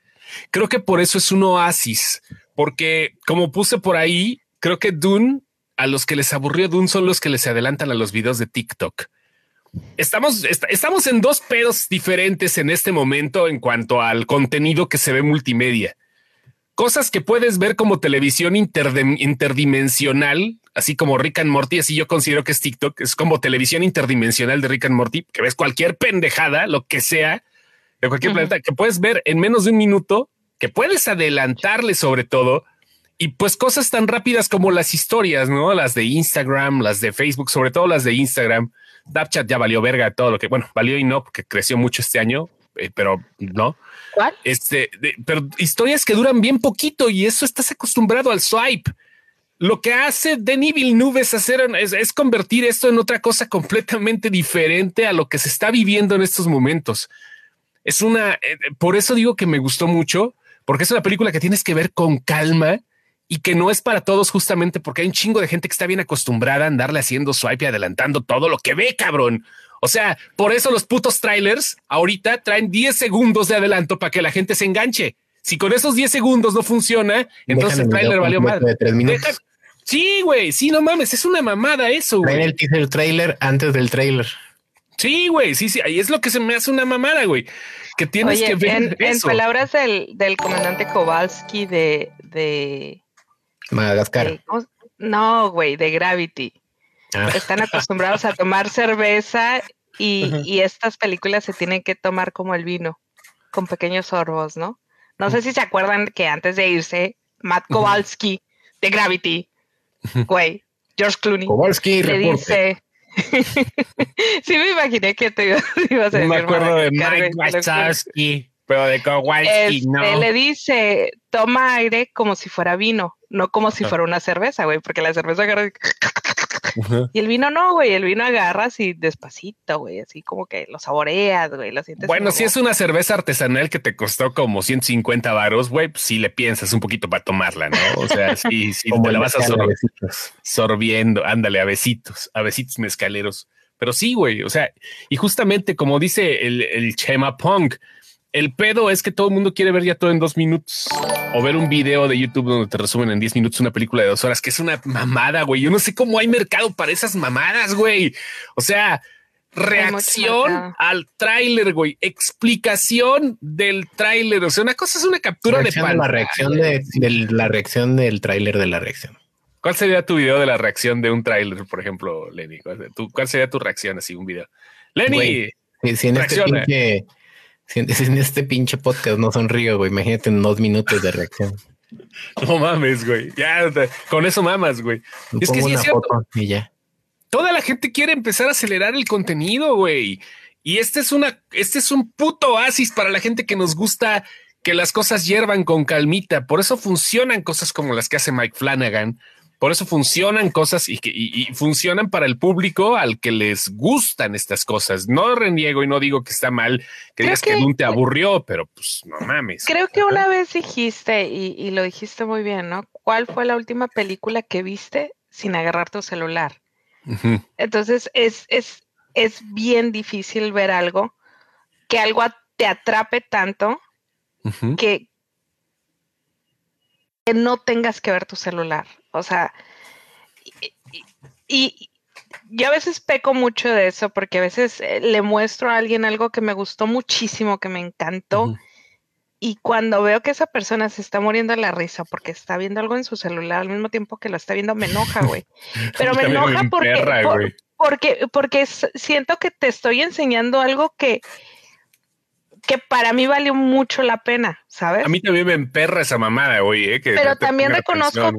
Creo que por eso es un oasis, porque como puse por ahí, creo que Dune, a los que les aburrió Dune son los que les adelantan a los videos de TikTok. Estamos, estamos en dos pedos diferentes en este momento en cuanto al contenido que se ve multimedia cosas que puedes ver como televisión interdimensional, así como Rick and Morty, así yo considero que es TikTok, es como televisión interdimensional de Rick and Morty, que ves cualquier pendejada, lo que sea, de cualquier planeta, que puedes ver en menos de un minuto, que puedes adelantarle sobre todo, y pues cosas tan rápidas como las historias, ¿no? Las de Instagram, las de Facebook, sobre todo las de Instagram. Snapchat ya valió verga todo lo que, bueno, valió y no, porque creció mucho este año, eh, pero no. Este, pero historias que duran bien poquito y eso estás acostumbrado al swipe. Lo que hace Denis Villeneuve hacer es, convertir esto en otra cosa completamente diferente a lo que se está viviendo en estos momentos. Es una, eh, por eso digo que me gustó mucho, porque es una película que tienes que ver con calma y que no es para todos justamente porque hay un chingo de gente que está bien acostumbrada a andarle haciendo swipe y adelantando todo lo que ve, cabrón. O sea, por eso los putos trailers ahorita traen 10 segundos de adelanto para que la gente se enganche. Si con esos 10 segundos no funciona, entonces el trailer valió mal. Sí, güey, sí, no mames, es una mamada eso. Traen el teaser trailer antes del trailer. Sí, güey, sí, sí, ahí es lo que se me hace una mamada, güey. Que tienes que ver. En, palabras del, del, comandante Kowalski de, de Madagascar. no, güey, de Gravity. Están acostumbrados a tomar cerveza y, estas películas se tienen que tomar como el vino, con pequeños sorbos, ¿no? No sé si se acuerdan que antes de irse, Matt Kowalski de Gravity, güey, George Clooney, Kowalski le dice, sí me imaginé que te ibas a decir. Me acuerdo de Mike Wachowski, pero de Kowalski este, no. Le dice, toma aire como si fuera vino, no como si fuera una cerveza, güey, porque la cerveza agarra y el vino no, güey, el vino agarras y despacito, güey, así como que lo saboreas, güey, lo sientes. Bueno, si es una cerveza artesanal que te costó como 150 varos, güey, pues sí le piensas un poquito para tomarla, ¿no? O sea, sí, sí, te la vas a sorbiendo, ándale, a besitos, a besitos mezcaleros. Pero sí, güey, o sea, y justamente como dice el, el Chema Punk, el pedo es que todo el mundo quiere ver ya todo en dos minutos o ver un video de YouTube donde te resumen en 10 minutos una película de dos horas, que es una mamada, güey. Yo no sé cómo hay mercado para esas mamadas, güey. O sea, reacción al tráiler, güey. Explicación del tráiler. O sea, una cosa es una captura de pantalla. La reacción de, la reacción del tráiler de la reacción. ¿Cuál sería tu video de la reacción de un tráiler, por ejemplo, Lenny? ¿Cuál sería tu reacción así, un video? Lenny, si en este pinche si, en este pinche podcast no sonrío, güey, imagínate en dos minutos de reacción. No mames, güey. Ya, con eso mamas, güey. es que sí es cierto. Y ya. Toda la gente quiere empezar a acelerar el contenido, güey. Y este es una, este es un puto oasis para la gente que nos gusta que las cosas hiervan con calmita. Por eso funcionan cosas como las que hace Mike Flanagan, por eso funcionan cosas y, que, funcionan para el público al que les gustan estas cosas. No reniego y no digo que está mal que digas que, no te aburrió, pero pues no mames. Creo que una vez dijiste, y, lo dijiste muy bien, ¿no? ¿Cuál fue la última película que viste sin agarrar tu celular? Entonces es, es, es bien difícil ver algo, que algo te atrape tanto que, que no tengas que ver tu celular. O sea, y, yo a veces peco mucho de eso porque a veces eh, le muestro a alguien algo que me gustó muchísimo, que me encantó. Y cuando veo que esa persona se está muriendo de la risa porque está viendo algo en su celular al mismo tiempo que lo está viendo, me enoja, güey. Pero me enoja porque, porque, porque siento que te estoy enseñando algo que, que para mí valió mucho la pena, ¿sabes? A mí también me emperra esa mamada, güey. Eh, Pero también reconozco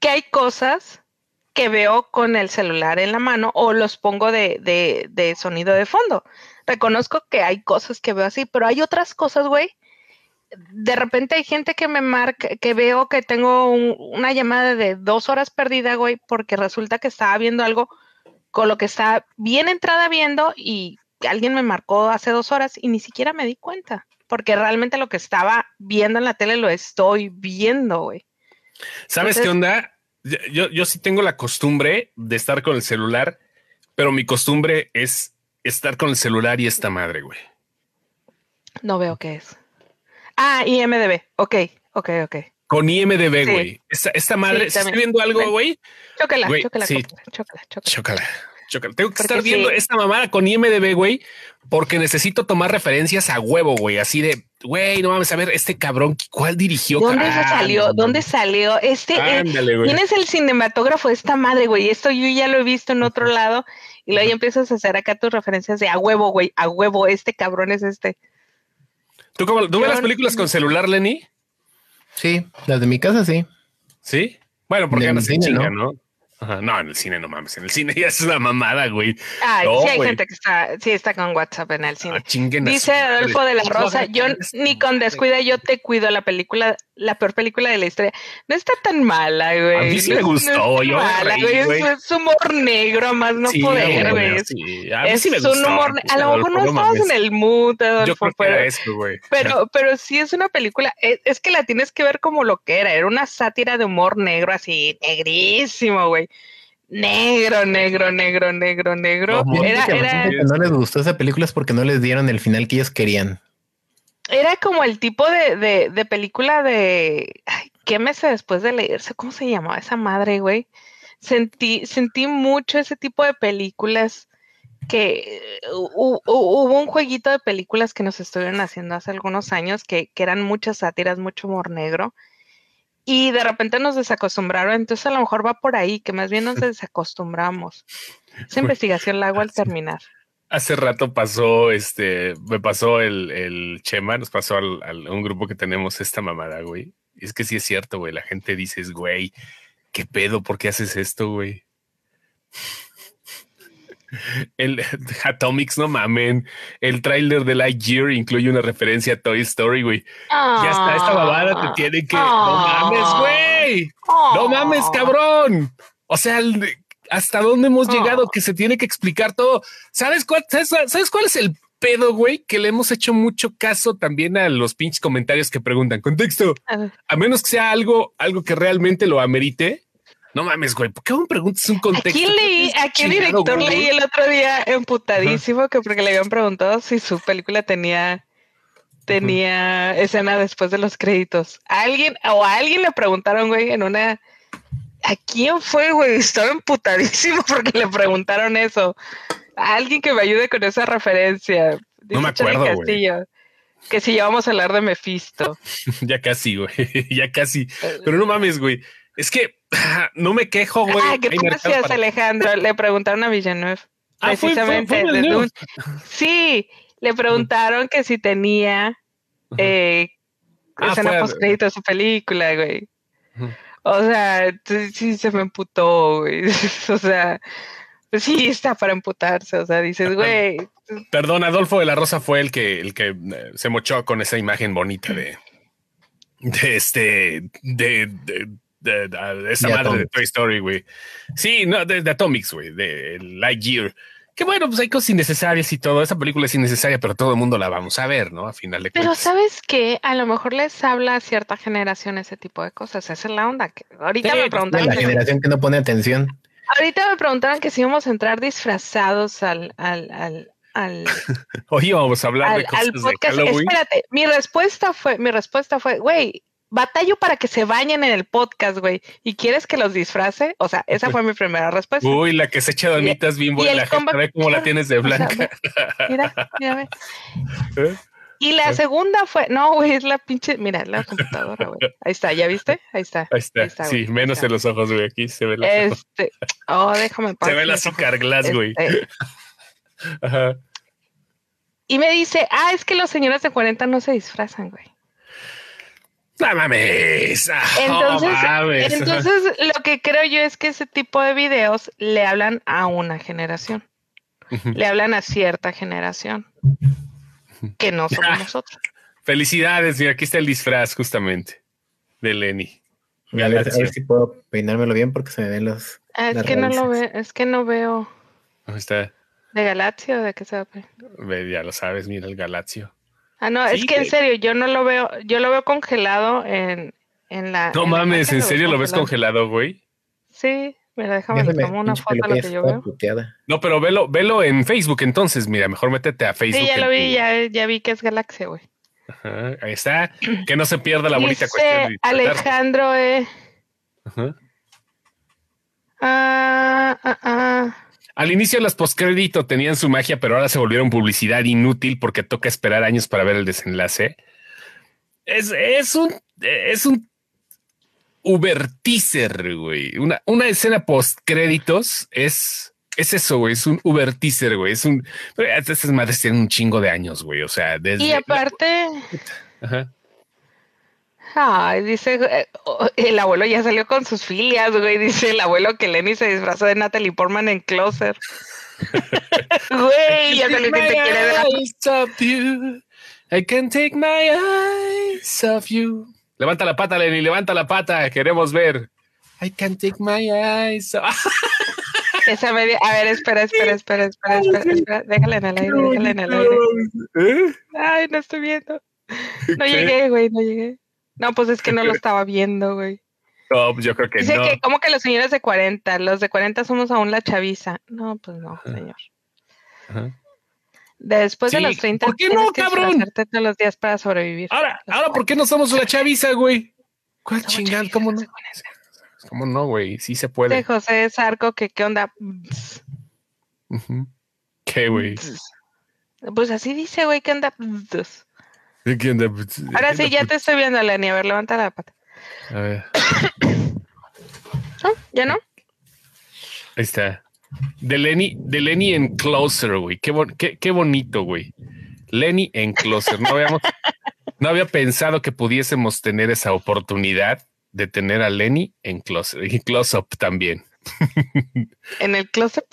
que hay cosas que veo con el celular en la mano o los pongo de, de, de sonido de fondo. Reconozco que hay cosas que veo así, pero hay otras cosas, güey. De repente hay gente que me marca, que veo que tengo una llamada de dos horas perdida, güey, porque resulta que estaba viendo algo con lo que está bien entrada viendo y alguien me marcó hace dos horas y ni siquiera me di cuenta, porque realmente lo que estaba viendo en la tele lo estoy viendo, güey. ¿Sabes qué onda? Yo, yo sí tengo la costumbre de estar con el celular, pero mi costumbre es estar con el celular y esta madre, güey. No veo qué es. Ah, IMDB. Ok, ok, ok. Con IMDB, güey. Esta, madre, si estoy viendo algo, güey. Chócala, chócala, chócala, chócala. Tengo que estar viendo esta mamada con IMDB, güey, porque necesito tomar referencias a huevo, güey. Así de, güey, no mames a ver este cabrón, ¿cuál dirigió? ¿Dónde se salió? ¿Dónde salió? Este, eh, ¿quién es el cinematógrafo de esta madre, güey? Esto yo ya lo he visto en otro lado y luego ya empiezas a hacer acá tus referencias de a huevo, güey, a huevo, este cabrón es este. ¿Tú, cómo, ¿tú ves las películas con celular, Lenny? Sí, las de mi casa sí. ¿Sí? Bueno, porque no se chinga, ¿no? No, en el cine no mames. En el cine ya es una mamada, güey. Ah, sí hay gente que está, sí está con WhatsApp en el cine. Ah, Dice Adolfo de la Rosa, yo ni con descuida yo te cuido la película, la peor película de la historia. No está tan mala, güey. A mí sí me gustó, yo mala, güey. Es, humor negro, más no poder, güey. Sí. A mí sí me gustó. Un humor, a lo mejor no estabas en el mood, Adolfo, yo creo pero, que güey. Pero, pero sí es una película, es, es que la tienes que ver como lo que era. Era una sátira de humor negro, así, negrísimo, güey negro, negro, negro, negro, negro. Era, era, no les gustó esa película es porque no les dieron el final que ellos querían. Era como el tipo de, de, de película de ay, qué meses después de leerse, ¿cómo se llamaba esa madre, güey? Sentí, sentí mucho ese tipo de películas que hubo un jueguito de películas que nos estuvieron haciendo hace algunos años que, que eran muchas sátiras, mucho humor negro y de repente nos desacostumbraron, entonces a lo mejor va por ahí, que más bien nos desacostumbramos. Esa investigación la hago al terminar. Hace rato pasó, este, me pasó el, el Chema, nos pasó al, un grupo que tenemos esta mamada, güey. Y es que sí es cierto, güey. La gente dice, güey, ¿qué pedo? ¿Por qué haces esto, güey? El Atomics, no mamen. El tráiler de Lightyear incluye una referencia a Toy Story, güey. ya está, esta babada te tiene que. no mames, güey. No mames, cabrón. O sea, hasta dónde hemos llegado que se tiene que explicar todo. ¿Sabes cuál, sabes, cuál es el pedo, güey? Que le hemos hecho mucho caso también a los pinches comentarios que preguntan. Contexto. A menos que sea algo, algo que realmente lo amerite no mames, güey, ¿por qué me preguntas un contexto? ¿A quién leí? ¿A qué director leí el otro día emputadísimo? Que porque le habían preguntado si su película tenía tenía escena después de los créditos. ¿A alguien o a alguien le preguntaron, güey, en una ¿A quién fue, güey? Estaba emputadísimo porque le preguntaron eso. A alguien que me ayude con esa referencia. no me acuerdo, güey. Que si ya vamos a hablar de Mephisto. ya casi, güey. ya casi. Eh, Pero no mames, güey. Es que no me quejo, güey. Ah, ¿qué decías, Alejandro? Le preguntaron a Villanueva. Ah, precisamente. Sí, le preguntaron que si tenía eh, ah, escena post su película, güey. O sea, sí se me emputó, güey. o sea, sí está para emputarse. O sea, dices, güey. Perdón, Adolfo de la Rosa fue el que, el que eh, se mochó con esa imagen bonita de, de este, de de, esa madre de Toy Story, güey. Sí, no, de, Atomics, güey, de Lightyear. Que bueno, pues hay cosas innecesarias y todo. Esa película es innecesaria, pero todo el mundo la vamos a ver, ¿no? A final de Pero sabes que a lo mejor les habla a cierta generación ese tipo de cosas. Esa es la onda. Que ahorita me preguntaron. La generación que no pone atención. Ahorita me preguntaron que si íbamos a entrar disfrazados al, al, al, al Hoy vamos a hablar de cosas podcast. Espérate, mi respuesta fue, mi respuesta fue, güey, batallo para que se bañen en el podcast, güey. ¿Y quieres que los disfrace? O sea, esa fue mi primera respuesta. Uy, la que se echa donitas bien buena. La gente ve cómo la tienes de blanca. mira, mira, ¿Eh? Y la segunda fue, no, güey, es la pinche, mira, la computadora, güey. Ahí está, ¿ya viste? Ahí está. Ahí está. sí, menos en los ojos, güey. Aquí se ve la Este, oh, déjame Se ve el azúcar glass, güey. Este. Ajá. Y me dice, ah, es que los señores de 40 no se disfrazan, güey. No mames. Ah, Entonces, mames. entonces lo que creo yo es que ese tipo de videos le hablan a una generación, le hablan a cierta generación, que no somos nosotros. Felicidades, mira, aquí está el disfraz justamente de Lenny. A ver, a ver Galaxia. si puedo peinármelo bien porque se me ven los. Ah, es que no lo raíces. ve, es que no veo Ahí está, de Galaxia o de qué se va a ya lo sabes, mira el Galaxio. Ah, no, es que en serio, yo no lo veo, yo lo veo congelado en, en la. No en mames, ¿en serio lo ves congelado, güey? Sí, mira, déjame le tomo una foto a lo que yo veo. puteada. No, pero velo, velo en Facebook entonces, mira, mejor métete a Facebook. Sí, ya lo vi, tu- ya, ya vi que es Galaxia, güey. Ajá, ahí está, que no se pierda la bonita Dice cuestión. de. Alejandro, eh. Ajá. Ah, ah, ah. Al inicio los postcrédito tenían su magia, pero ahora se volvieron publicidad inútil porque toca esperar años para ver el desenlace. Es, es un es un Uber teaser, güey. Una, una escena postcréditos es es eso, güey. Es un Uber teaser, güey. Es un estas madres tienen un chingo de años, güey. O sea, desde Y aparte, Ajá. Ay, dice, eh, el abuelo ya salió con sus filias, güey. Dice el abuelo que Lenny se disfrazó de Natalie Portman en Closer. Güey, ya salió que te quiere ver. I can take my eyes off you. Levanta la pata, Lenny, levanta la pata. Queremos ver. I can take my eyes off. Esa media, a ver, espera, espera, espera, espera, espera, espera. Déjala en el aire, déjala en el aire. ¿Eh? Ay, no estoy viendo. No ¿Qué? llegué, güey, no llegué. No, pues es que no lo estaba viendo, güey. No, pues yo creo que Dice no. que como que los señores de 40, los de 40 somos aún la chaviza. No, pues no, señor. Ajá. Después de los 30 ¿por qué no, que cabrón? todos los días para sobrevivir. Ahora, ahora, ¿por qué no somos una chaviza, güey? ¿Cuál chingada? ¿Cómo no? los de 40. ¿Cómo no, güey? Sí se De puede. José Zarco, que qué onda. ¿Qué, güey? Pues así dice, güey, qué onda. Ahora sí, ya te estoy viendo, Lenny. A ver, levanta la pata. A ver, ¿No? ¿Ya no? ahí está. De Lenny, de Lenny en Closer, güey. Qué, bon- qué, qué bonito, güey. Lenny en Closer. No habíamos, no había pensado que pudiésemos tener esa oportunidad de tener a Lenny en Closer y Close Up también. En el closet.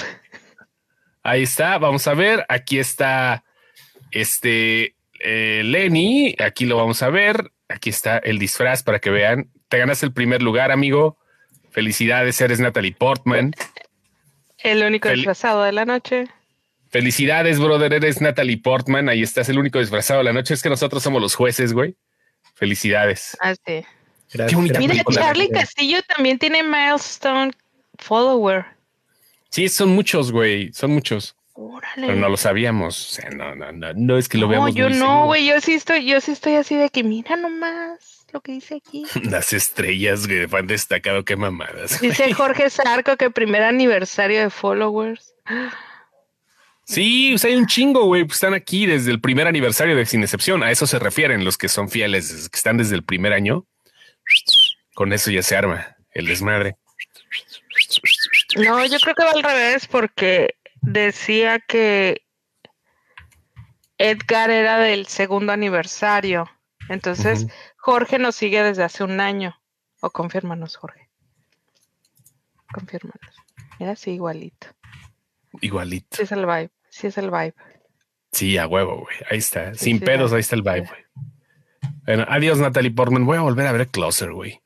Ahí está, vamos a ver. Aquí está este eh, Lenny. Aquí lo vamos a ver. Aquí está el disfraz para que vean. Te ganas el primer lugar, amigo. Felicidades, eres Natalie Portman. El único Fel- disfrazado de la noche. Felicidades, brother, eres Natalie Portman. Ahí estás, el único disfrazado de la noche. Es que nosotros somos los jueces, güey. Felicidades. Ah, sí. Gracias. Mira, película. Charlie Castillo también tiene milestone follower. Sí, son muchos, güey. Son muchos. Órale. Pero no lo sabíamos. O sea, no, no, no, no es que lo no, veamos. yo muy no, güey. Yo sí estoy, yo sí estoy así de que mira nomás lo que dice aquí. Las estrellas, güey, han destacado. Qué mamadas. Dice Jorge Zarco que primer aniversario de followers. Sí, o sea, hay un chingo, güey. Pues están aquí desde el primer aniversario de Sin Excepción. A eso se refieren los que son fieles, que están desde el primer año. Con eso ya se arma el desmadre. No, yo creo que va al revés porque decía que Edgar era del segundo aniversario. Entonces. Jorge nos sigue desde hace un año. O confírmanos, Jorge. Confírmanos. Mira, sí, igualito. Igualito. Sí es el vibe. Sí es el vibe. Sí, a huevo, güey. Ahí está. Sí, Sin sí, pedos, ahí está el vibe, güey. Bueno, adiós, Natalie Portman. Voy a volver a ver Closer, güey.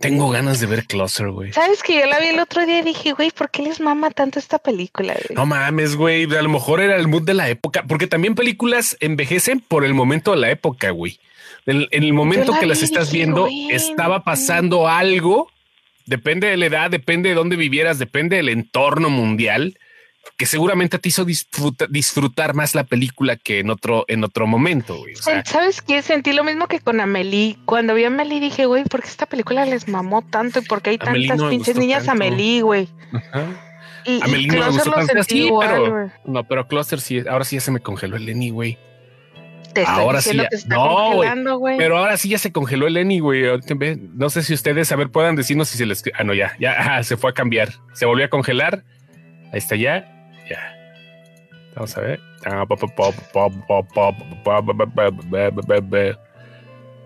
Tengo ganas de ver Closer, güey. ¿Sabes que yo la vi el otro día y dije, güey, ¿por qué les mama tanto esta película? güey? No mames, güey. A lo mejor era el mood de la época, porque también películas envejecen por el momento de la época, güey. En, en el momento la que las estás viendo, güey, estaba pasando algo. Depende de la edad, depende de dónde vivieras, depende del entorno mundial, que seguramente te hizo disfruta- disfrutar más la película que en otro, en otro momento, güey. O sea, ¿Sabes qué? Sentí lo mismo que con Amelie. Cuando vi a Amelie dije, güey, ¿por qué esta película les mamó tanto? ¿Y por qué hay Amelie tantas no pinches niñas tanto. Amelie, güey? ajá. Y, y Amelie no me gustó lo tanto. sentí Sí, igual, pero- no, pero Cluster sí, ahora sí ya se me congeló el Lenny, güey. Te ahora sí ya- que está no, güey. Pero ahora sí ya se congeló el Lenny, güey. No sé si ustedes, a ver, puedan decirnos si se les. Ah, no, ya, ya, se fue a cambiar. Se volvió a congelar. Ahí está ya, ya. Vamos a ver.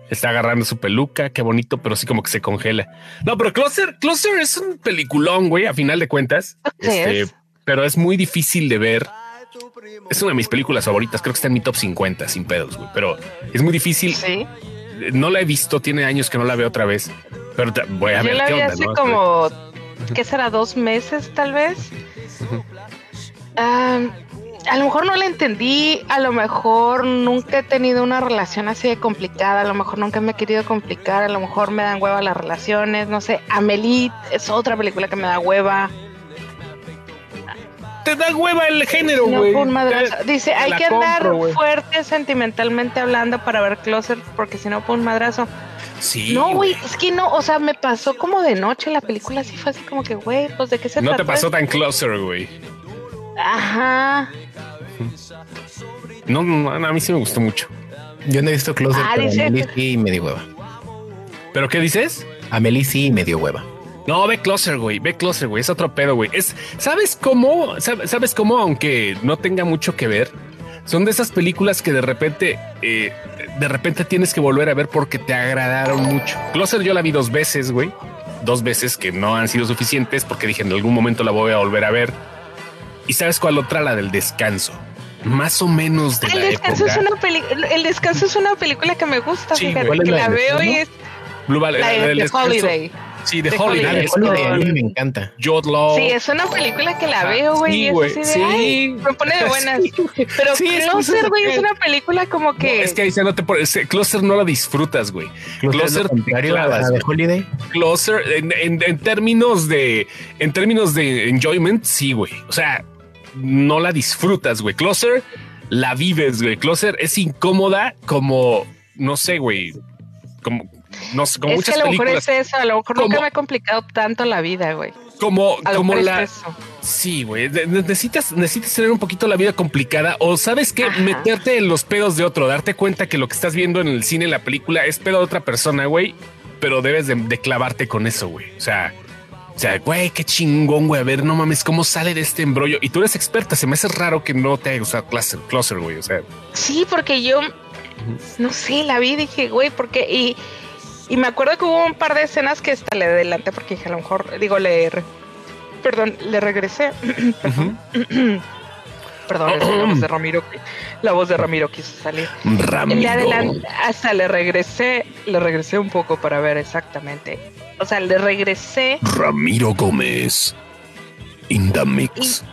Está agarrando su peluca, qué bonito, pero sí como que se congela. No, pero Closer, Closer es un peliculón, güey, a final de cuentas. Este, pero es muy difícil de ver. Es una de mis películas favoritas, creo que está en mi top 50 sin pedos, güey, pero es muy difícil. Sí. No la he visto, tiene años que no la veo otra vez, pero voy a Yo ver la qué vi onda, hace ¿no? como, ¿qué será? Dos meses tal vez. Ah, a lo mejor no la entendí, a lo mejor nunca he tenido una relación así de complicada, a lo mejor nunca me he querido complicar, a lo mejor me dan hueva las relaciones, no sé. Amelie es otra película que me da hueva. Te da hueva el género, güey. Dice, hay que andar fuerte sentimentalmente hablando para ver Closer, porque si no fue un madrazo. Sí. no, güey, es que no, o sea, me pasó como de noche la película, así fue así como que, güey, pues de qué se No te trata pasó tan closer, güey. Ajá. No, no, no, a mí sí me gustó mucho. Yo no he visto Closer, Ah, pero dice Amelie sí me dio hueva. ¿Pero qué dices? Amelie sí me dio hueva. No, ve Closer, güey. Ve Closer, güey. Es otro pedo, güey. Es, ¿sabes cómo? Sab- ¿Sabes cómo? Aunque no tenga mucho que ver, son de esas películas que de repente, eh, de repente tienes que volver a ver porque te agradaron mucho. Closer yo la vi dos veces, güey. Dos veces que no han sido suficientes porque dije en algún momento la voy a volver a ver. ¿Y sabes cuál otra? La del descanso. Más o menos de El la descanso, época. es una peli- el descanso es una película que me gusta, Sí, fíjate, ¿cuál es que la veo y es Blue Valley, la la de del The descanso. Holiday. Sí, de The Holiday. Ah, Holiday, a mí me encanta. Jude Law. Sí, es una película que la Ajá. veo, güey, Sí, y es güey, así de, sí. ay, me pone de buenas. Pero Sí, Closer, güey, es es una película como No, que... es que ahí se no te Closer no la disfrutas, güey. Closer, Closer la de. Holiday. Closer en, en- en términos de en términos de enjoyment, sí, güey. O sea, no la disfrutas, güey. Closer la vives, güey. Closer es incómoda como no sé, güey. Como no sé, como es que muchas a lo mejor películas, es eso, a lo mejor nunca me ha complicado tanto la vida, güey. como A como es la. Sí, güey. Necesitas, necesitas tener un poquito la vida complicada o sabes que Ajá. meterte en los pedos de otro, darte cuenta que lo que estás viendo en el cine, en la película, es pedo de otra persona, güey. Pero debes de, de clavarte con eso, güey. O sea, o sea, güey, qué chingón, güey. A ver, no mames, cómo sale de este embrollo. Y tú eres experta. Se me hace raro que no te haya gustado Closer, Closer, güey. O sea, Sí, porque yo, no sé, la vi dije, güey, ¿por qué? Y, y me acuerdo que hubo un par de escenas que hasta le adelanté porque dije, a lo mejor, digo, le, re- perdón, le regresé. perdón, perdón, es la voz de Ramiro, la voz de Ramiro quiso salir. Le adelanté, hasta le regresé, le regresé un poco para ver exactamente. O sea, le regresé Ramiro Gómez. In the mix.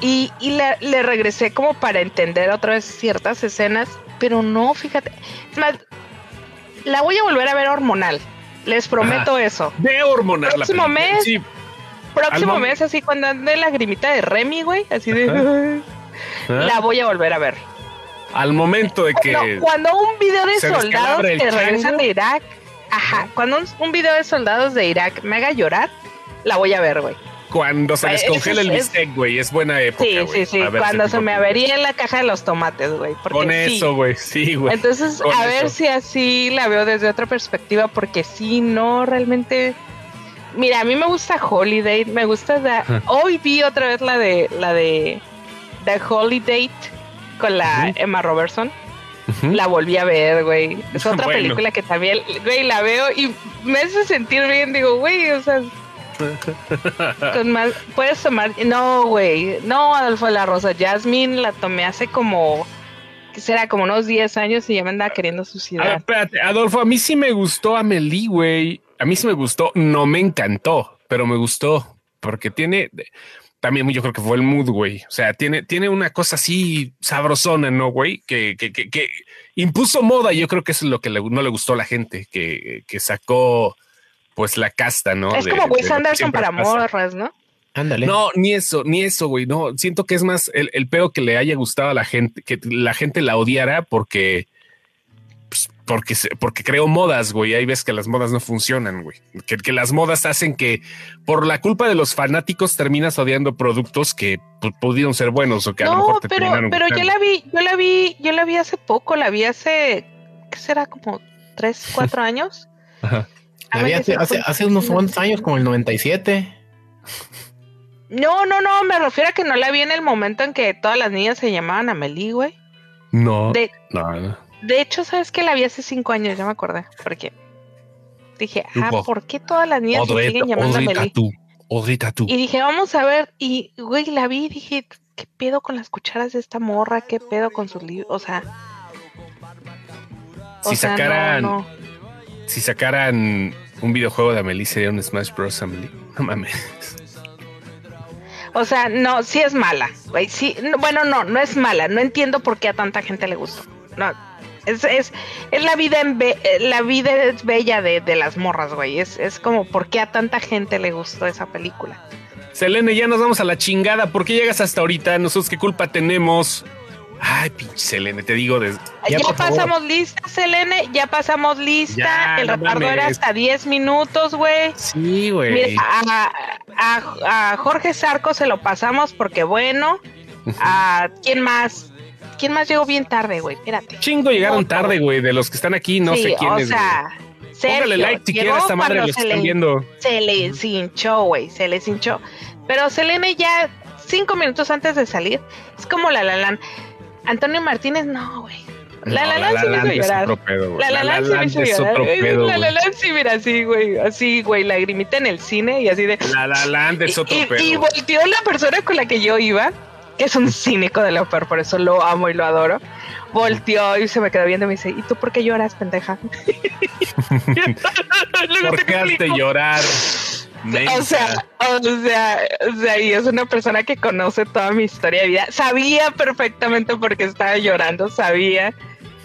Y, y le, le regresé como para entender otra vez ciertas escenas, pero no, fíjate. Es más, la voy a volver a ver hormonal. Les prometo eso. De hormonal. la Próximo película. mes. Sí. Próximo mes, así cuando ande lagrimita de Remy, güey, así de. La voy a volver a ver. Al momento de que. No, cuando un video de soldados que regresan de Irak, ajá, cuando un, un video de soldados de Irak me haga llorar, la voy a ver, güey. Cuando se descongela el bistec, güey, es buena época. Sí, güey, sí, sí. Cuando se me avería en la caja de los tomates, güey. Con eso, güey, sí, güey. Entonces, Con a ver si así la veo desde otra perspectiva, porque sí, no, realmente. Mira, a mí me gusta Holiday, me gusta. da-. Hoy vi otra vez la de la de The Holiday con la. Emma Robertson. La volví a ver, güey. Es otra Bueno. película que también, güey, la veo y me hace sentir bien. Digo, güey, o sea, con más, puedes tomar. No, güey, no, Adolfo de la Rosa. Jasmine la tomé hace como, ¿qué será? Como unos 10 años y ya me andaba queriendo suicidar. espérate, Adolfo, a mí sí me gustó Amelie, güey. A mí sí me gustó, no me encantó, pero me gustó porque tiene también yo creo que fue el mood, güey. O sea, tiene, tiene una cosa así sabrosona, ¿no, güey? Que, que, que, que impuso moda. Yo creo que eso es lo que le- no le gustó a la gente, que, que sacó pues la casta, ¿no? es De- como Wes Anderson para pasa. morras, ¿no? Ándale. No, ni eso, ni eso, güey. No, siento que es más el, el pedo que le haya gustado a la gente, que la gente la odiara porque, pues, porque, se- porque creó modas, güey. Ahí ves que las modas no funcionan, güey. Que, que las modas hacen que por la culpa de los fanáticos terminas odiando productos que pudieron ser buenos o que a lo No, mejor te pero, terminaron pero yo la vi, yo la vi, yo la vi hace poco, la vi hace, ¿qué será? Como 3, 4 años. Ajá. Vi hace, hace, hace unos cuantos años, como el 97. No, no, no, me refiero a que no la vi en el momento en que todas las niñas se llamaban Amelie, güey. No. De, no, de hecho, ¿sabes que La vi hace cinco años, ya me acordé. Porque dije, ah, Tipo, ¿por qué todas las niñas se Odrita, siguen llamando Odrita Amelie? tú. Odrita tú. Y dije, vamos a ver. Y, güey, la vi y dije, ¿qué pedo con las cucharas de esta morra? ¿Qué pedo con sus libros? O sea. o Si no, sacaran, no. si sacaran un videojuego de Amelie, sería un Smash Bros. Amelie. No mames. O sea, no, sí es mala. Sí, no, bueno, no, no es mala. No entiendo por qué a tanta gente le gustó. No, es, es, es la vida en be- eh, la vida es bella de, de las morras, güey. Es, es como por qué a tanta gente le gustó esa película. Selene, ya nos vamos a la chingada. ¿Por qué llegas hasta ahorita? Nosotros qué culpa tenemos. Ay, pinche Selene, te digo. des- Ya, favor. pasamos lista, Selene, ya pasamos lista. Ya, El no retardo era hasta 10 minutos, güey. Sí, güey. A, a- a Jorge Sarco se lo pasamos porque bueno. A quién más, quién más llegó bien tarde, güey. Espérate. Chingo llegaron tarde, güey. De los que están aquí, no Sí, sé o quiénes. güey. sea, Póngale Sergio, like si llegó quiere a esta madre los están viendo. Se les hinchó, güey, se les hinchó. Pero Selene ya cinco minutos antes de salir, es como la La Land. Antonio Martínez, no, güey. La No, La Land sí me hizo llorar. pedo. La La Land sí me hizo llorar. pedo, La La sí, mira, así, güey, así, güey, lagrimita en el cine y así de... La La es otro y, pedo. y volteó la persona con la que yo iba, que es un cínico de la per, por eso lo amo y lo adoro. Volteó y se me quedó viendo y me dice, ¿y tú por qué lloras, pendeja? ¿Por qué has de explico. llorar? O sea, o sea, o sea, y es una persona que conoce toda mi historia de vida. Sabía perfectamente por qué estaba llorando, sabía,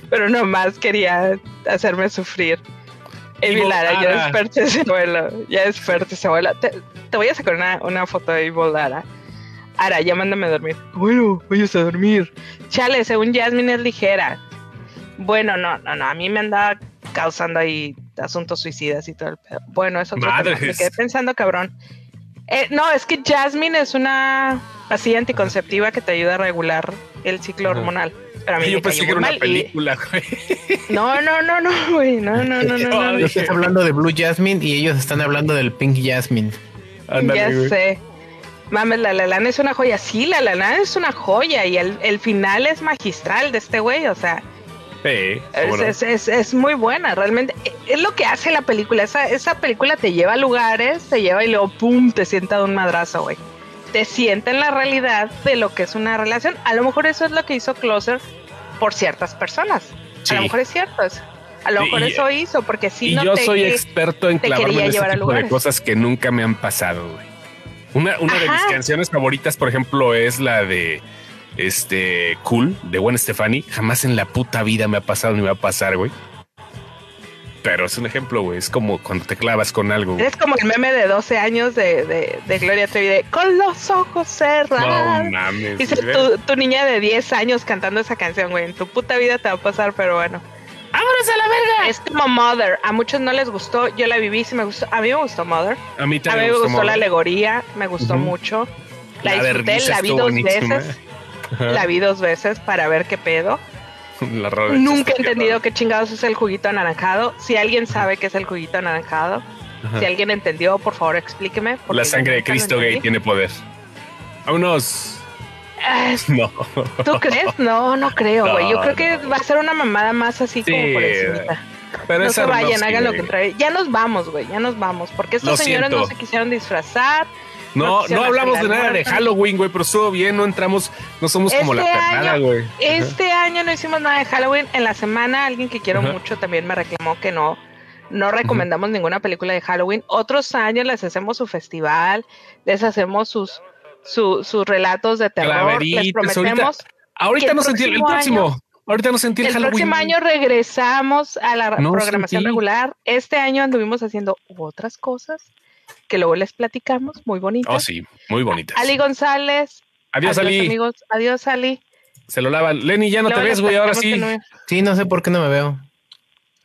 pero nomás quería hacerme sufrir. Y Evil Lara, ya Lara. desperté ese abuelo, ya desperté ese abuelo. Te, te voy a sacar una, una foto de Evil Lara. Ara, ya mándame a dormir. Bueno, vayas a dormir. Chale, según Jasmine es ligera. Bueno, no, no, no, a mí me andaba causando ahí asuntos suicidas y todo el pedo. Bueno, eso. Me quedé pensando, cabrón. Eh, no, es que Jasmine es una pastilla anticonceptiva que te ayuda a regular el ciclo Ajá. hormonal. Pero a mí Yo pensé que era una película, güey. No, no, no, no, güey. No, no, no, no, no, no. Estoy hablando de Blue Jasmine y ellos están hablando del Pink Jasmine. Ya güey. sé. Mames, la Lalana es una joya. Sí, la Lalana es una joya y el, el final es magistral de este güey. O sea, Sí, es, no. es, es- es muy buena. Realmente es lo que hace la película. Esa, esa película te lleva a lugares, te lleva y luego pum, te sienta de un madrazo, güey. Te sienta en la realidad de lo que es una relación. A lo mejor eso es lo que hizo Closer por ciertas personas. Sí. A lo mejor es cierto. A lo mejor y- eso hizo, porque sí y yo noté soy experto en clavarme en ese tipo de cosas que nunca me han pasado, güey. Una, una de mis canciones favoritas, por ejemplo, es la de este Cool de Gwen Stefani. Jamás en la puta vida me ha pasado ni me va a pasar, güey. Pero es un ejemplo, güey. Es como cuando te clavas con algo. güey. Es como el meme de 12 años de, de, de Gloria Trevi de con los ojos cerrados. No mames. Dice tu, tu niña de 10 años cantando esa canción, güey. En tu puta vida te va a pasar, pero bueno. ¡Vámonos a la verga! Es como Mother. A muchos no les gustó. Yo la viví, sí me gustó. A mí me gustó Mother. A mí A también mí me gustó la alegoría. Me gustó mucho. La, La disfruté, la vi dos buenísima. veces. La vi dos veces para ver qué pedo. La Nunca he entendido qué chingados es el juguito anaranjado. Si alguien sabe qué es el juguito anaranjado, Ajá. si alguien entendió, por favor explíqueme. La sangre de Cristo gay tiene poder. Vámonos. No. ¿Tú crees? No, no creo, güey. Yo creo que va a ser una mamada más así como por encimita. Pero No se vayan, hagan lo que trae. Ya nos vamos, güey, ya nos vamos. Porque estos Lo señores no se quisieron disfrazar. No No, hablamos de nada de. Halloween, güey, pero estuvo bien, no entramos, no somos como la Este pernada, año- güey. Este año no hicimos nada de Halloween. En la semana, alguien que quiero Ajá. mucho también me reclamó que no. No recomendamos ninguna película de Halloween. Otros años les hacemos su festival, les hacemos sus, su- sus relatos de terror. Les prometemos. Ahorita no sentí el, próximo ahorita no sentí el, El Halloween. próximo año regresamos a la No programación sentí. regular. Este año anduvimos haciendo otras cosas que luego les platicamos, muy bonitas. Oh, sí, muy bonitas. Ali González. Adiós, Ali. amigos. Adiós, Ali. Se lo lavan. Lenny, ya no Luego te ves, güey, ahora sí. no- Sí, no sé por qué no me veo.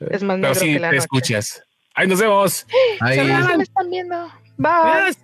Es más Pero negro sí que la te noche. escuchas. Ahí nos vemos. Ahí. Se me están viendo. Bye. Adiós.